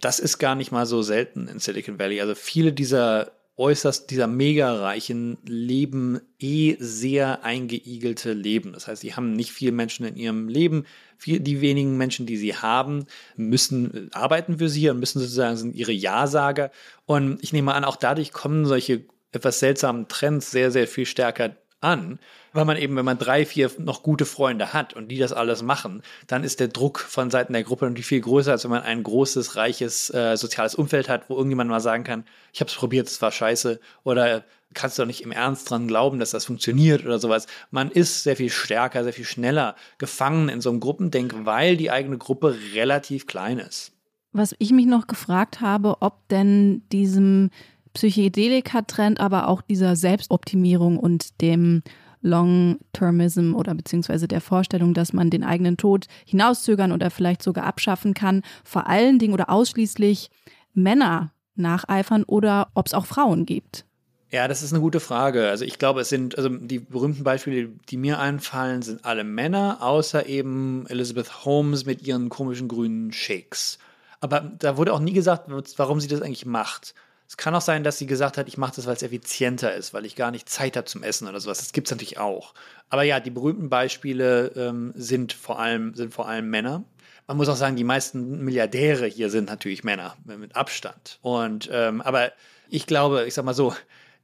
das ist gar nicht mal so selten in Silicon Valley. Also viele dieser äußerst, dieser Mega-Reichen leben eh sehr eingeigelte Leben. Das heißt, sie haben nicht viele Menschen in ihrem Leben. Die wenigen Menschen, die sie haben, müssen äh, arbeiten für sie und müssen sozusagen sind ihre Ja-Sager. Und ich nehme an, auch dadurch kommen solche etwas seltsamen Trends sehr, sehr viel stärker an, weil man eben, wenn man drei, vier noch gute Freunde hat und die das alles machen, dann ist der Druck von Seiten der Gruppe natürlich viel größer, als wenn man ein großes, reiches äh, soziales Umfeld hat, wo irgendjemand mal sagen kann, ich habe es probiert, es war scheiße oder kannst du doch nicht im Ernst dran glauben, dass das funktioniert oder sowas. Man ist sehr viel stärker, sehr viel schneller gefangen in so einem Gruppendenk, weil die eigene Gruppe relativ klein ist.
Was ich mich noch gefragt habe, ob denn diesem Psychedelika-Trend, aber auch dieser Selbstoptimierung und dem Long-Termism oder beziehungsweise der Vorstellung, dass man den eigenen Tod hinauszögern oder vielleicht sogar abschaffen kann, vor allen Dingen oder ausschließlich Männer nacheifern oder ob es auch Frauen gibt.
Ja, das ist eine gute Frage. Also ich glaube, es sind, also die berühmten Beispiele, die mir einfallen, sind alle Männer, außer eben Elizabeth Holmes mit ihren komischen grünen Shakes. Aber da wurde auch nie gesagt, warum sie das eigentlich macht. Es kann auch sein, dass sie gesagt hat, ich mache das, weil es effizienter ist, weil ich gar nicht Zeit habe zum Essen oder sowas. Das gibt es natürlich auch. Aber ja, die berühmten Beispiele ähm, sind, vor allem, sind vor allem Männer. Man muss auch sagen, die meisten Milliardäre hier sind natürlich Männer mit Abstand. Und ähm, aber ich glaube, ich sag mal so,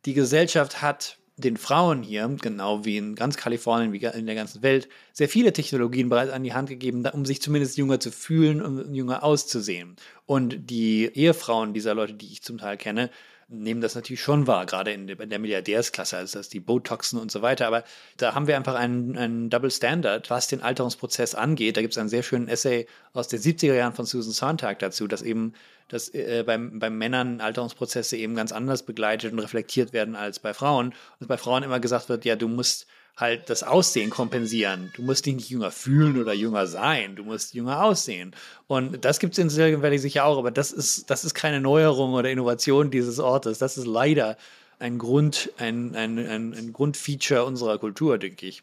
die Gesellschaft hat den Frauen hier, genau wie in ganz Kalifornien, wie in der ganzen Welt, sehr viele Technologien bereits an die Hand gegeben, um sich zumindest jünger zu fühlen und jünger auszusehen. Und die Ehefrauen dieser Leute, die ich zum Teil kenne, nehmen das natürlich schon wahr, gerade in der Milliardärsklasse, also das die Botoxen und so weiter. Aber da haben wir einfach einen, einen Double Standard, was den Alterungsprozess angeht. Da gibt es einen sehr schönen Essay aus den 70er Jahren von Susan Sontag dazu, dass eben dass äh, beim, beim Männern Alterungsprozesse eben ganz anders begleitet und reflektiert werden als bei Frauen. Und bei Frauen immer gesagt wird, ja, du musst halt das Aussehen kompensieren. Du musst dich nicht jünger fühlen oder jünger sein, du musst jünger aussehen. Und das gibt es in Silicon Valley sicher auch, aber das ist, das ist keine Neuerung oder Innovation dieses Ortes. Das ist leider ein Grund, ein, ein, ein, ein Grundfeature unserer Kultur, denke ich.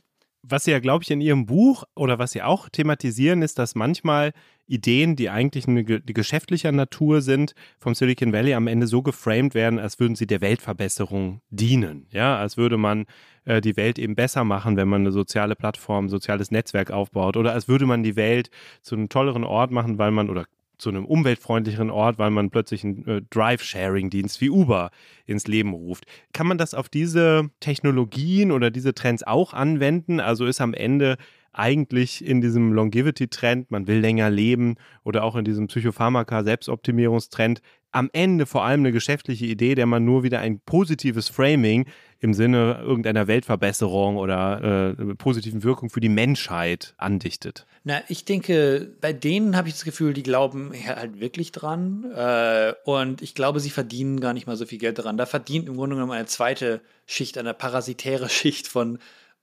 Was Sie ja, glaube ich, in Ihrem Buch oder was Sie auch thematisieren, ist, dass manchmal Ideen, die eigentlich eine, die geschäftlicher Natur sind, vom Silicon Valley am Ende so geframed werden, als würden sie der Weltverbesserung dienen. Ja, als würde man äh, die Welt eben besser machen, wenn man eine soziale Plattform, ein soziales Netzwerk aufbaut oder als würde man die Welt zu einem tolleren Ort machen, weil man oder zu einem umweltfreundlicheren Ort, weil man plötzlich einen äh, Drive-Sharing-Dienst wie Uber ins Leben ruft. Kann man das auf diese Technologien oder diese Trends auch anwenden? Also ist am Ende eigentlich in diesem Longevity-Trend, man will länger leben oder auch in diesem Psychopharmaka-Selbstoptimierungstrend am Ende vor allem eine geschäftliche Idee, der man nur wieder ein positives Framing im Sinne irgendeiner Weltverbesserung oder äh, positiven Wirkung für die Menschheit andichtet.
Na, ich denke, bei denen habe ich das Gefühl, die glauben halt wirklich dran. Äh, und ich glaube, sie verdienen gar nicht mal so viel Geld daran. Da verdient im Grunde genommen eine zweite Schicht, eine parasitäre Schicht von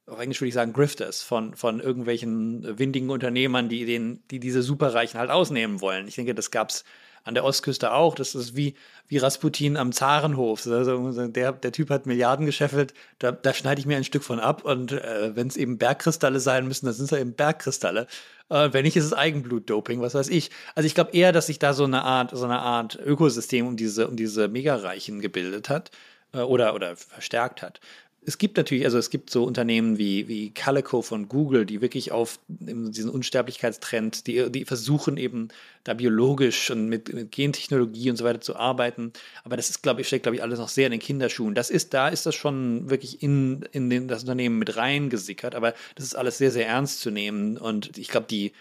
auf Englisch würde ich sagen, Grifters von, von irgendwelchen windigen Unternehmern, die, den, die diese Superreichen halt ausnehmen wollen. Ich denke, das gab es an der Ostküste auch. Das ist wie, wie Rasputin am Zarenhof. Also der, der Typ hat Milliarden gescheffelt, da, da schneide ich mir ein Stück von ab. Und äh, wenn es eben Bergkristalle sein müssen, dann sind es ja eben Bergkristalle. Äh, wenn nicht, ist es Eigenblutdoping, was weiß ich. Also ich glaube eher, dass sich da so eine Art, so eine Art Ökosystem um diese, um diese Megareichen gebildet hat äh, oder, oder verstärkt hat es gibt natürlich, also es gibt so Unternehmen wie, wie Calico von Google, die wirklich auf diesen Unsterblichkeitstrend, die, die versuchen eben da biologisch und mit, mit Gentechnologie und so weiter zu arbeiten. Aber das ist, glaube ich, steckt, glaube ich, alles noch sehr in den Kinderschuhen. Das ist, da ist das schon wirklich in, in den, das Unternehmen mit reingesickert, aber das ist alles sehr, sehr ernst zu nehmen. Und ich glaube, die,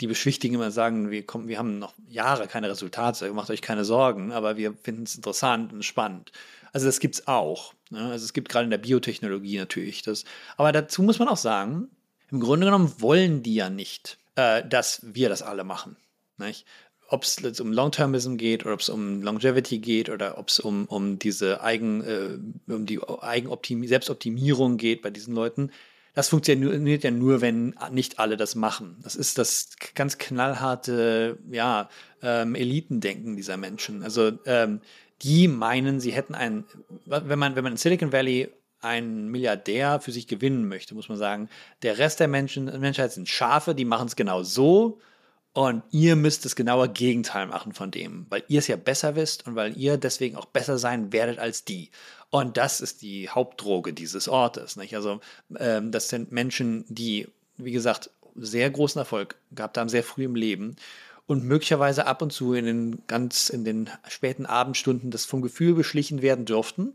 die beschwichtigen immer sagen, wir, kommen, wir haben noch Jahre keine Resultate, macht euch keine Sorgen, aber wir finden es interessant und spannend. Also das gibt es auch. Ne? Also es gibt gerade in der Biotechnologie natürlich das. Aber dazu muss man auch sagen, im Grunde genommen wollen die ja nicht, äh, dass wir das alle machen. Ob es jetzt um Long-Termism geht oder ob es um Longevity geht oder ob es um, um diese Eigen, äh, um die Eigenoptim Selbstoptimierung geht bei diesen Leuten. Das funktioniert ja nur, wenn nicht alle das machen. Das ist das ganz knallharte, ja, ähm, Elitendenken dieser Menschen. Also ähm, die meinen, sie hätten einen, wenn man, wenn man in Silicon Valley einen Milliardär für sich gewinnen möchte, muss man sagen, der Rest der Menschen, Menschheit sind Schafe, die machen es genau so und ihr müsst das genaue Gegenteil machen von dem, weil ihr es ja besser wisst und weil ihr deswegen auch besser sein werdet als die. Und das ist die Hauptdroge dieses Ortes. Nicht? Also ähm, das sind Menschen, die, wie gesagt, sehr großen Erfolg gehabt haben, sehr früh im Leben und möglicherweise ab und zu in den ganz in den späten Abendstunden das vom Gefühl beschlichen werden durften,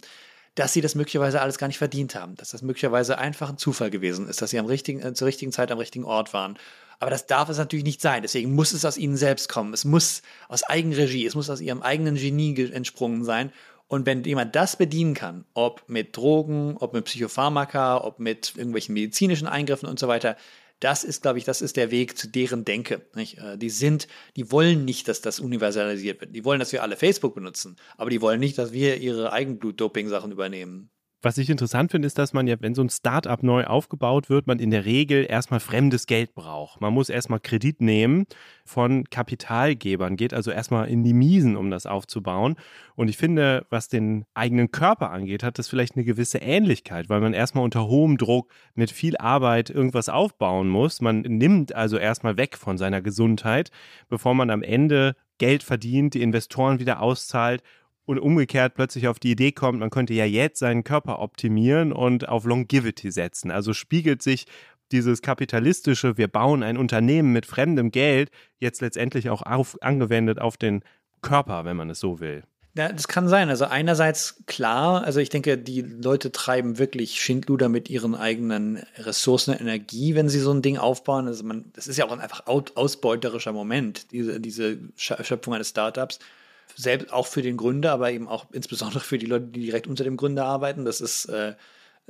dass sie das möglicherweise alles gar nicht verdient haben, dass das möglicherweise einfach ein Zufall gewesen ist, dass sie am richtigen, äh, zur richtigen Zeit am richtigen Ort waren. Aber das darf es natürlich nicht sein. Deswegen muss es aus ihnen selbst kommen. Es muss aus Eigenregie, es muss aus ihrem eigenen Genie entsprungen sein. Und wenn jemand das bedienen kann, ob mit Drogen, ob mit Psychopharmaka, ob mit irgendwelchen medizinischen Eingriffen und so weiter, das ist, glaube ich, das ist der Weg zu deren Denke. Nicht? Äh, die sind, die wollen nicht, dass das universalisiert wird. Die wollen, dass wir alle Facebook benutzen, aber die wollen nicht, dass wir ihre Eigenblut-Doping-Sachen übernehmen.
Was ich interessant finde, ist, dass man ja, wenn so ein Startup neu aufgebaut wird, man in der Regel erstmal fremdes Geld braucht. Man muss erstmal Kredit nehmen von Kapitalgebern, geht also erstmal in die Miesen, um das aufzubauen. Und ich finde, was den eigenen Körper angeht, hat das vielleicht eine gewisse Ähnlichkeit, weil man erstmal unter hohem Druck mit viel Arbeit irgendwas aufbauen muss. Man nimmt also erstmal weg von seiner Gesundheit, bevor man am Ende Geld verdient, die Investoren wieder auszahlt und umgekehrt plötzlich auf die Idee kommt, man könnte ja jetzt seinen Körper optimieren und auf Longevity setzen. Also spiegelt sich dieses kapitalistische, wir bauen ein Unternehmen mit fremdem Geld, jetzt letztendlich auch auf, angewendet auf den Körper, wenn man es so will.
Ja, das kann sein. Also einerseits klar, also ich denke, die Leute treiben wirklich Schindluder mit ihren eigenen Ressourcen und Energie, wenn sie so ein Ding aufbauen. Also man, das ist ja auch ein einfach ausbeuterischer Moment, diese, diese Schöpfung eines Startups selbst auch für den Gründer, aber eben auch insbesondere für die Leute, die direkt unter dem Gründer arbeiten. Das ist äh,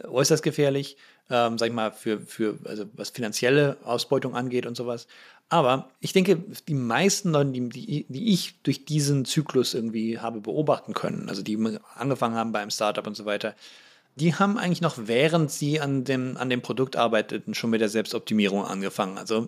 äußerst gefährlich, ähm, sag ich mal, für, für, also was finanzielle Ausbeutung angeht und sowas. Aber ich denke, die meisten Leute, die, die, ich durch diesen Zyklus irgendwie habe beobachten können, also die angefangen haben beim Startup und so weiter, die haben eigentlich noch während sie an dem, an dem Produkt arbeiteten, schon mit der Selbstoptimierung angefangen. Also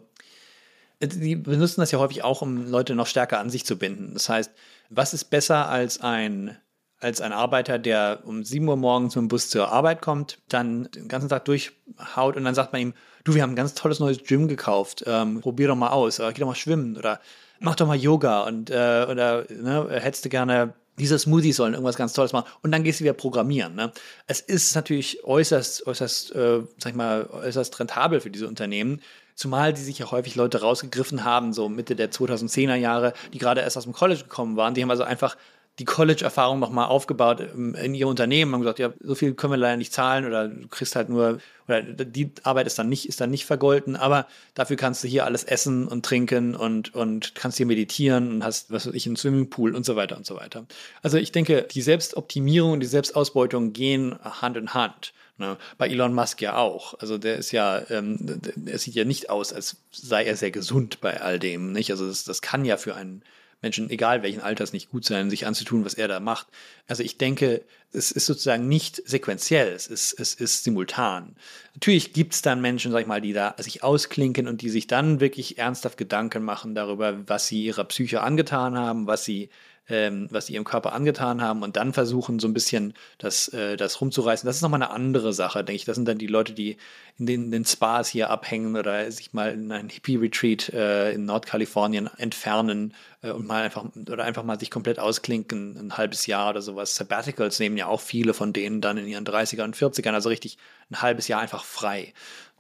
die benutzen das ja häufig auch, um Leute noch stärker an sich zu binden. Das heißt, was ist besser als ein, als ein Arbeiter, der um 7 Uhr morgens mit dem Bus zur Arbeit kommt, dann den ganzen Tag durchhaut und dann sagt man ihm, du, wir haben ein ganz tolles neues Gym gekauft, ähm, probier doch mal aus, oder geh doch mal schwimmen oder mach doch mal Yoga und äh, oder ne, hättest du gerne diese Smoothies sollen irgendwas ganz Tolles machen und dann gehst du wieder programmieren. Ne? Es ist natürlich äußerst, äußerst, äh, sag ich mal, äußerst rentabel für diese Unternehmen, Zumal die sich ja häufig Leute rausgegriffen haben, so Mitte der 2010er Jahre, die gerade erst aus dem College gekommen waren. Die haben also einfach die College-Erfahrung nochmal aufgebaut in ihr Unternehmen, haben gesagt, ja, so viel können wir leider nicht zahlen oder du kriegst halt nur, oder die Arbeit ist dann nicht, ist dann nicht vergolten, aber dafür kannst du hier alles essen und trinken und, und kannst hier meditieren und hast, was weiß ich, einen Swimmingpool und so weiter und so weiter. Also ich denke, die Selbstoptimierung und die Selbstausbeutung gehen Hand in Hand. Ne? Bei Elon Musk ja auch. Also der ist ja, ähm, er sieht ja nicht aus, als sei er sehr gesund bei all dem. Nicht? Also das, das kann ja für einen Menschen, egal welchen Alters, nicht gut sein, sich anzutun, was er da macht. Also ich denke, es ist sozusagen nicht sequenziell, es ist, es ist simultan. Natürlich gibt es dann Menschen, sag ich mal, die da sich ausklinken und die sich dann wirklich ernsthaft Gedanken machen darüber, was sie ihrer Psyche angetan haben, was sie ähm, was sie ihrem Körper angetan haben und dann versuchen, so ein bisschen das, äh, das rumzureißen. Das ist nochmal eine andere Sache, denke ich. Das sind dann die Leute, die in den, in den Spas hier abhängen oder sich mal in ein Hippie-Retreat äh, in Nordkalifornien entfernen äh, und mal einfach oder einfach mal sich komplett ausklinken, ein halbes Jahr oder sowas. Sabbaticals nehmen ja auch viele von denen dann in ihren 30ern und 40ern, also richtig ein halbes Jahr einfach frei.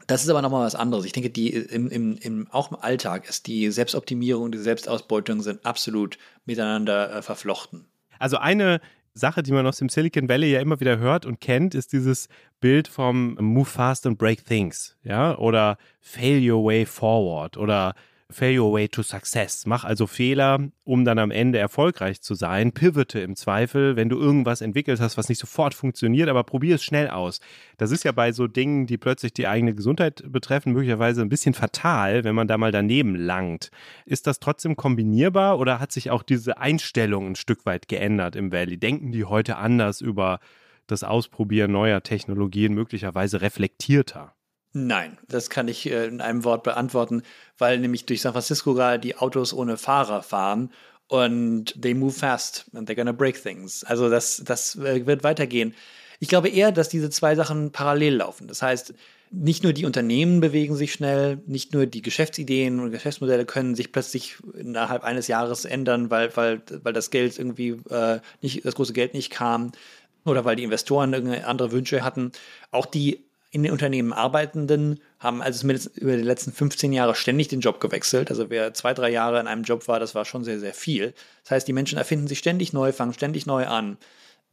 Das ist aber nochmal was anderes. Ich denke, die im, im, im, auch im Alltag ist die Selbstoptimierung die Selbstausbeutung sind absolut miteinander äh, verflochten.
Also eine Sache, die man aus dem Silicon Valley ja immer wieder hört und kennt, ist dieses Bild vom Move fast and break things, ja, oder fail your way forward oder Fail your way to success. Mach also Fehler, um dann am Ende erfolgreich zu sein. Pivote im Zweifel, wenn du irgendwas entwickelt hast, was nicht sofort funktioniert, aber probier es schnell aus. Das ist ja bei so Dingen, die plötzlich die eigene Gesundheit betreffen, möglicherweise ein bisschen fatal, wenn man da mal daneben langt. Ist das trotzdem kombinierbar oder hat sich auch diese Einstellung ein Stück weit geändert im Valley? Denken die heute anders über das Ausprobieren neuer Technologien, möglicherweise reflektierter?
Nein, das kann ich äh, in einem Wort beantworten, weil nämlich durch San Francisco gerade die Autos ohne Fahrer fahren und they move fast and they're gonna break things. Also das, das äh, wird weitergehen. Ich glaube eher, dass diese zwei Sachen parallel laufen. Das heißt, nicht nur die Unternehmen bewegen sich schnell, nicht nur die Geschäftsideen und Geschäftsmodelle können sich plötzlich innerhalb eines Jahres ändern, weil, weil, weil das Geld irgendwie äh, nicht, das große Geld nicht kam oder weil die Investoren andere Wünsche hatten. Auch die in den Unternehmen Arbeitenden haben also über die letzten 15 Jahre ständig den Job gewechselt. Also wer zwei, drei Jahre in einem Job war, das war schon sehr, sehr viel. Das heißt, die Menschen erfinden sich ständig neu, fangen ständig neu an.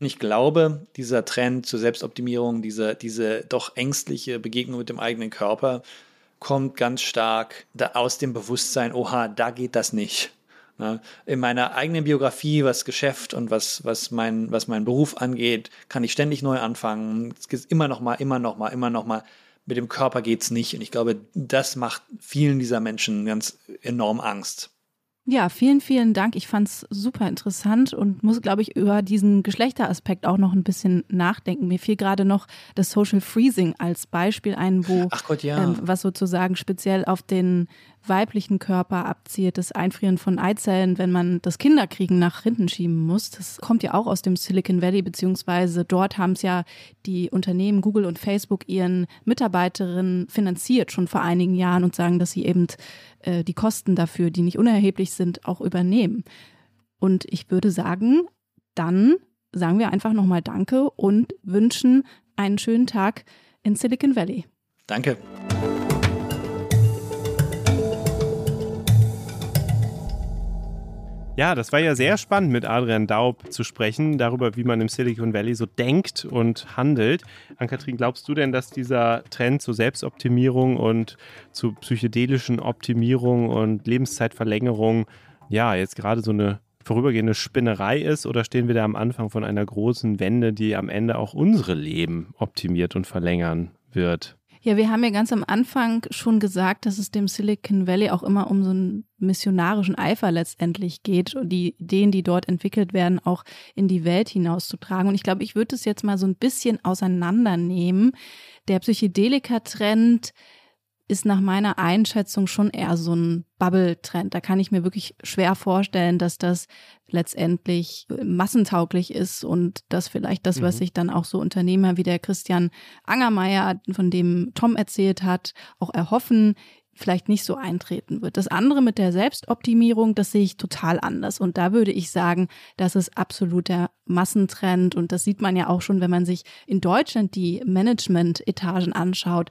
Und ich glaube, dieser Trend zur Selbstoptimierung, diese, diese doch ängstliche Begegnung mit dem eigenen Körper, kommt ganz stark aus dem Bewusstsein, oha, da geht das nicht. Ne? In meiner eigenen Biografie, was Geschäft und was, was, mein, was mein Beruf angeht, kann ich ständig neu anfangen. Es geht immer noch mal, immer noch mal, immer noch mal. Mit dem Körper geht es nicht. Und ich glaube, das macht vielen dieser Menschen ganz enorm Angst.
Ja, vielen, vielen Dank. Ich fand es super interessant und muss, glaube ich, über diesen Geschlechteraspekt auch noch ein bisschen nachdenken. Mir fiel gerade noch das Social Freezing als Beispiel ein, wo
Gott, ja. ähm,
was sozusagen speziell auf den weiblichen Körper abzielt, das Einfrieren von Eizellen, wenn man das Kinderkriegen nach hinten schieben muss. Das kommt ja auch aus dem Silicon Valley, beziehungsweise dort haben es ja die Unternehmen Google und Facebook ihren Mitarbeiterinnen finanziert, schon vor einigen Jahren und sagen, dass sie eben äh, die Kosten dafür, die nicht unerheblich sind, auch übernehmen. Und ich würde sagen, dann sagen wir einfach nochmal Danke und wünschen einen schönen Tag in Silicon Valley.
Danke.
Ja, das war ja sehr spannend mit Adrian Daub zu sprechen, darüber, wie man im Silicon Valley so denkt und handelt. Ann-Kathrin, glaubst du denn, dass dieser Trend zur Selbstoptimierung und zu psychedelischen Optimierung und Lebenszeitverlängerung ja jetzt gerade so eine vorübergehende Spinnerei ist oder stehen wir da am Anfang von einer großen Wende, die am Ende auch unsere Leben optimiert und verlängern wird?
Ja, wir haben ja ganz am Anfang schon gesagt, dass es dem Silicon Valley auch immer um so einen missionarischen Eifer letztendlich geht und die Ideen, die dort entwickelt werden, auch in die Welt hinauszutragen. Und ich glaube, ich würde es jetzt mal so ein bisschen auseinandernehmen. Der Psychedelika-Trend ist nach meiner Einschätzung schon eher so ein Bubble-Trend. Da kann ich mir wirklich schwer vorstellen, dass das letztendlich massentauglich ist und dass vielleicht das, mhm. was sich dann auch so Unternehmer wie der Christian Angermeier, von dem Tom erzählt hat, auch erhoffen, vielleicht nicht so eintreten wird. Das andere mit der Selbstoptimierung, das sehe ich total anders. Und da würde ich sagen, das ist absolut der Massentrend. Und das sieht man ja auch schon, wenn man sich in Deutschland die Management-Etagen anschaut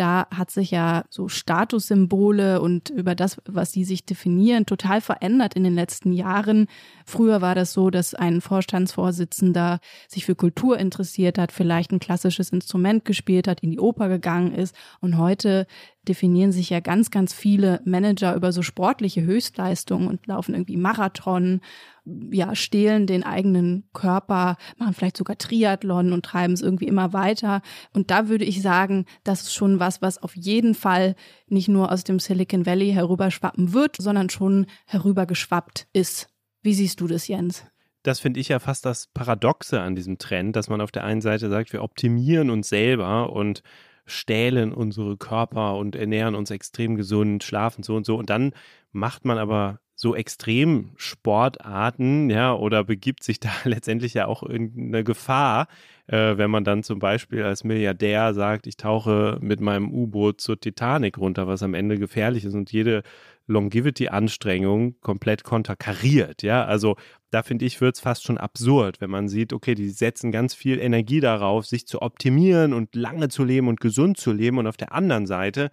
da hat sich ja so Statussymbole und über das, was sie sich definieren, total verändert in den letzten Jahren. Früher war das so, dass ein Vorstandsvorsitzender sich für Kultur interessiert hat, vielleicht ein klassisches Instrument gespielt hat, in die Oper gegangen ist und heute definieren sich ja ganz, ganz viele Manager über so sportliche Höchstleistungen und laufen irgendwie Marathon, ja, stehlen den eigenen Körper, machen vielleicht sogar Triathlon und treiben es irgendwie immer weiter. Und da würde ich sagen, das ist schon was, was auf jeden Fall nicht nur aus dem Silicon Valley herüberschwappen wird, sondern schon herübergeschwappt ist. Wie siehst du das, Jens?
das finde ich ja fast das Paradoxe an diesem Trend, dass man auf der einen Seite sagt, wir optimieren uns selber und stählen unsere Körper und ernähren uns extrem gesund, schlafen so und so. Und dann macht man aber so extrem Sportarten, ja, oder begibt sich da letztendlich ja auch irgendeine Gefahr, äh, wenn man dann zum Beispiel als Milliardär sagt, ich tauche mit meinem U-Boot zur Titanic runter, was am Ende gefährlich ist und jede Longevity-Anstrengung komplett konterkariert, ja. Also da finde ich, wird es fast schon absurd, wenn man sieht, okay, die setzen ganz viel Energie darauf, sich zu optimieren und lange zu leben und gesund zu leben. Und auf der anderen Seite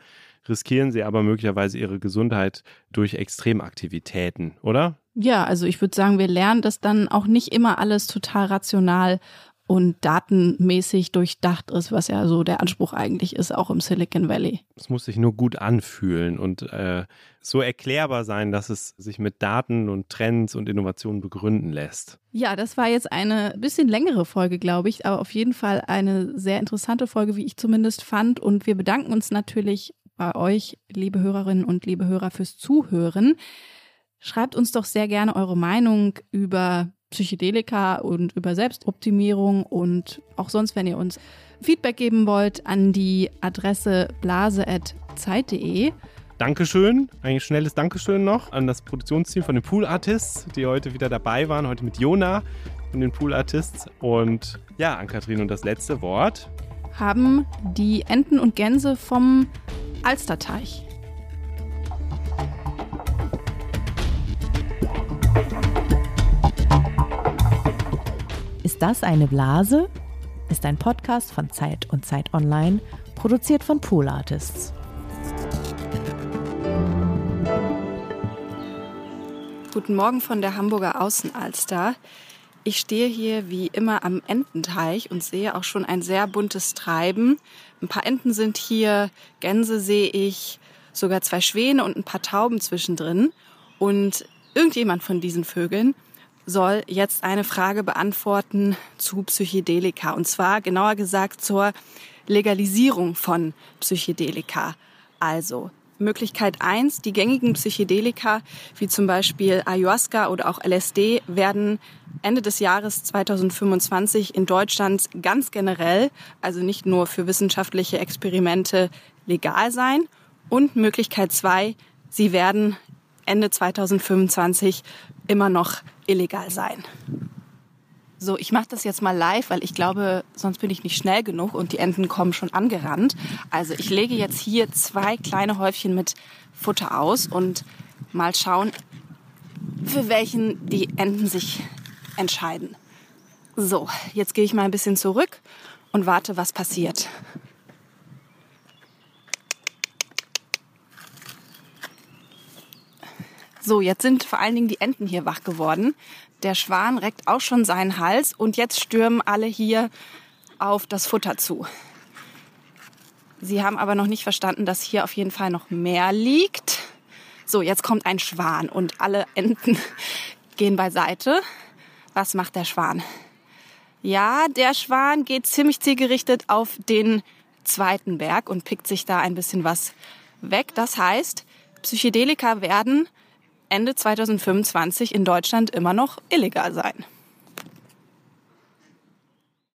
riskieren sie aber möglicherweise ihre Gesundheit durch Extremaktivitäten, oder?
Ja, also ich würde sagen, wir lernen das dann auch nicht immer alles total rational und datenmäßig durchdacht ist, was ja so der Anspruch eigentlich ist, auch im Silicon Valley.
Es muss sich nur gut anfühlen und äh, so erklärbar sein, dass es sich mit Daten und Trends und Innovationen begründen lässt.
Ja, das war jetzt eine bisschen längere Folge, glaube ich, aber auf jeden Fall eine sehr interessante Folge, wie ich zumindest fand. Und wir bedanken uns natürlich bei euch, liebe Hörerinnen und liebe Hörer, fürs Zuhören. Schreibt uns doch sehr gerne eure Meinung über Psychedelika und über Selbstoptimierung und auch sonst, wenn ihr uns Feedback geben wollt, an die Adresse blase.zeit.de.
Dankeschön, ein schnelles Dankeschön noch an das Produktionsteam von den Pool Artists, die heute wieder dabei waren, heute mit Jona von den Pool Artists. Und ja, an Kathrin und das letzte Wort.
Haben die Enten und Gänse vom Alsterteich.
Ist das eine Blase? Ist ein Podcast von Zeit und Zeit Online, produziert von Pool Artists.
Guten Morgen von der Hamburger Außenalster. Ich stehe hier wie immer am Ententeich und sehe auch schon ein sehr buntes Treiben. Ein paar Enten sind hier, Gänse sehe ich, sogar zwei Schwäne und ein paar Tauben zwischendrin. Und irgendjemand von diesen Vögeln soll jetzt eine Frage beantworten zu Psychedelika. Und zwar genauer gesagt zur Legalisierung von Psychedelika. Also Möglichkeit eins: die gängigen Psychedelika wie zum Beispiel Ayahuasca oder auch LSD werden Ende des Jahres 2025 in Deutschland ganz generell, also nicht nur für wissenschaftliche Experimente, legal sein. Und Möglichkeit zwei: sie werden Ende 2025 immer noch illegal sein. So, ich mache das jetzt mal live, weil ich glaube, sonst bin ich nicht schnell genug und die Enten kommen schon angerannt. Also ich lege jetzt hier zwei kleine Häufchen mit Futter aus und mal schauen, für welchen die Enten sich entscheiden. So, jetzt gehe ich mal ein bisschen zurück und warte, was passiert. So, jetzt sind vor allen Dingen die Enten hier wach geworden. Der Schwan reckt auch schon seinen Hals und jetzt stürmen alle hier auf das Futter zu. Sie haben aber noch nicht verstanden, dass hier auf jeden Fall noch mehr liegt. So, jetzt kommt ein Schwan und alle Enten gehen beiseite. Was macht der Schwan? Ja, der Schwan geht ziemlich zielgerichtet auf den zweiten Berg und pickt sich da ein bisschen was weg. Das heißt, Psychedelika werden Ende 2025 in Deutschland immer noch illegal sein.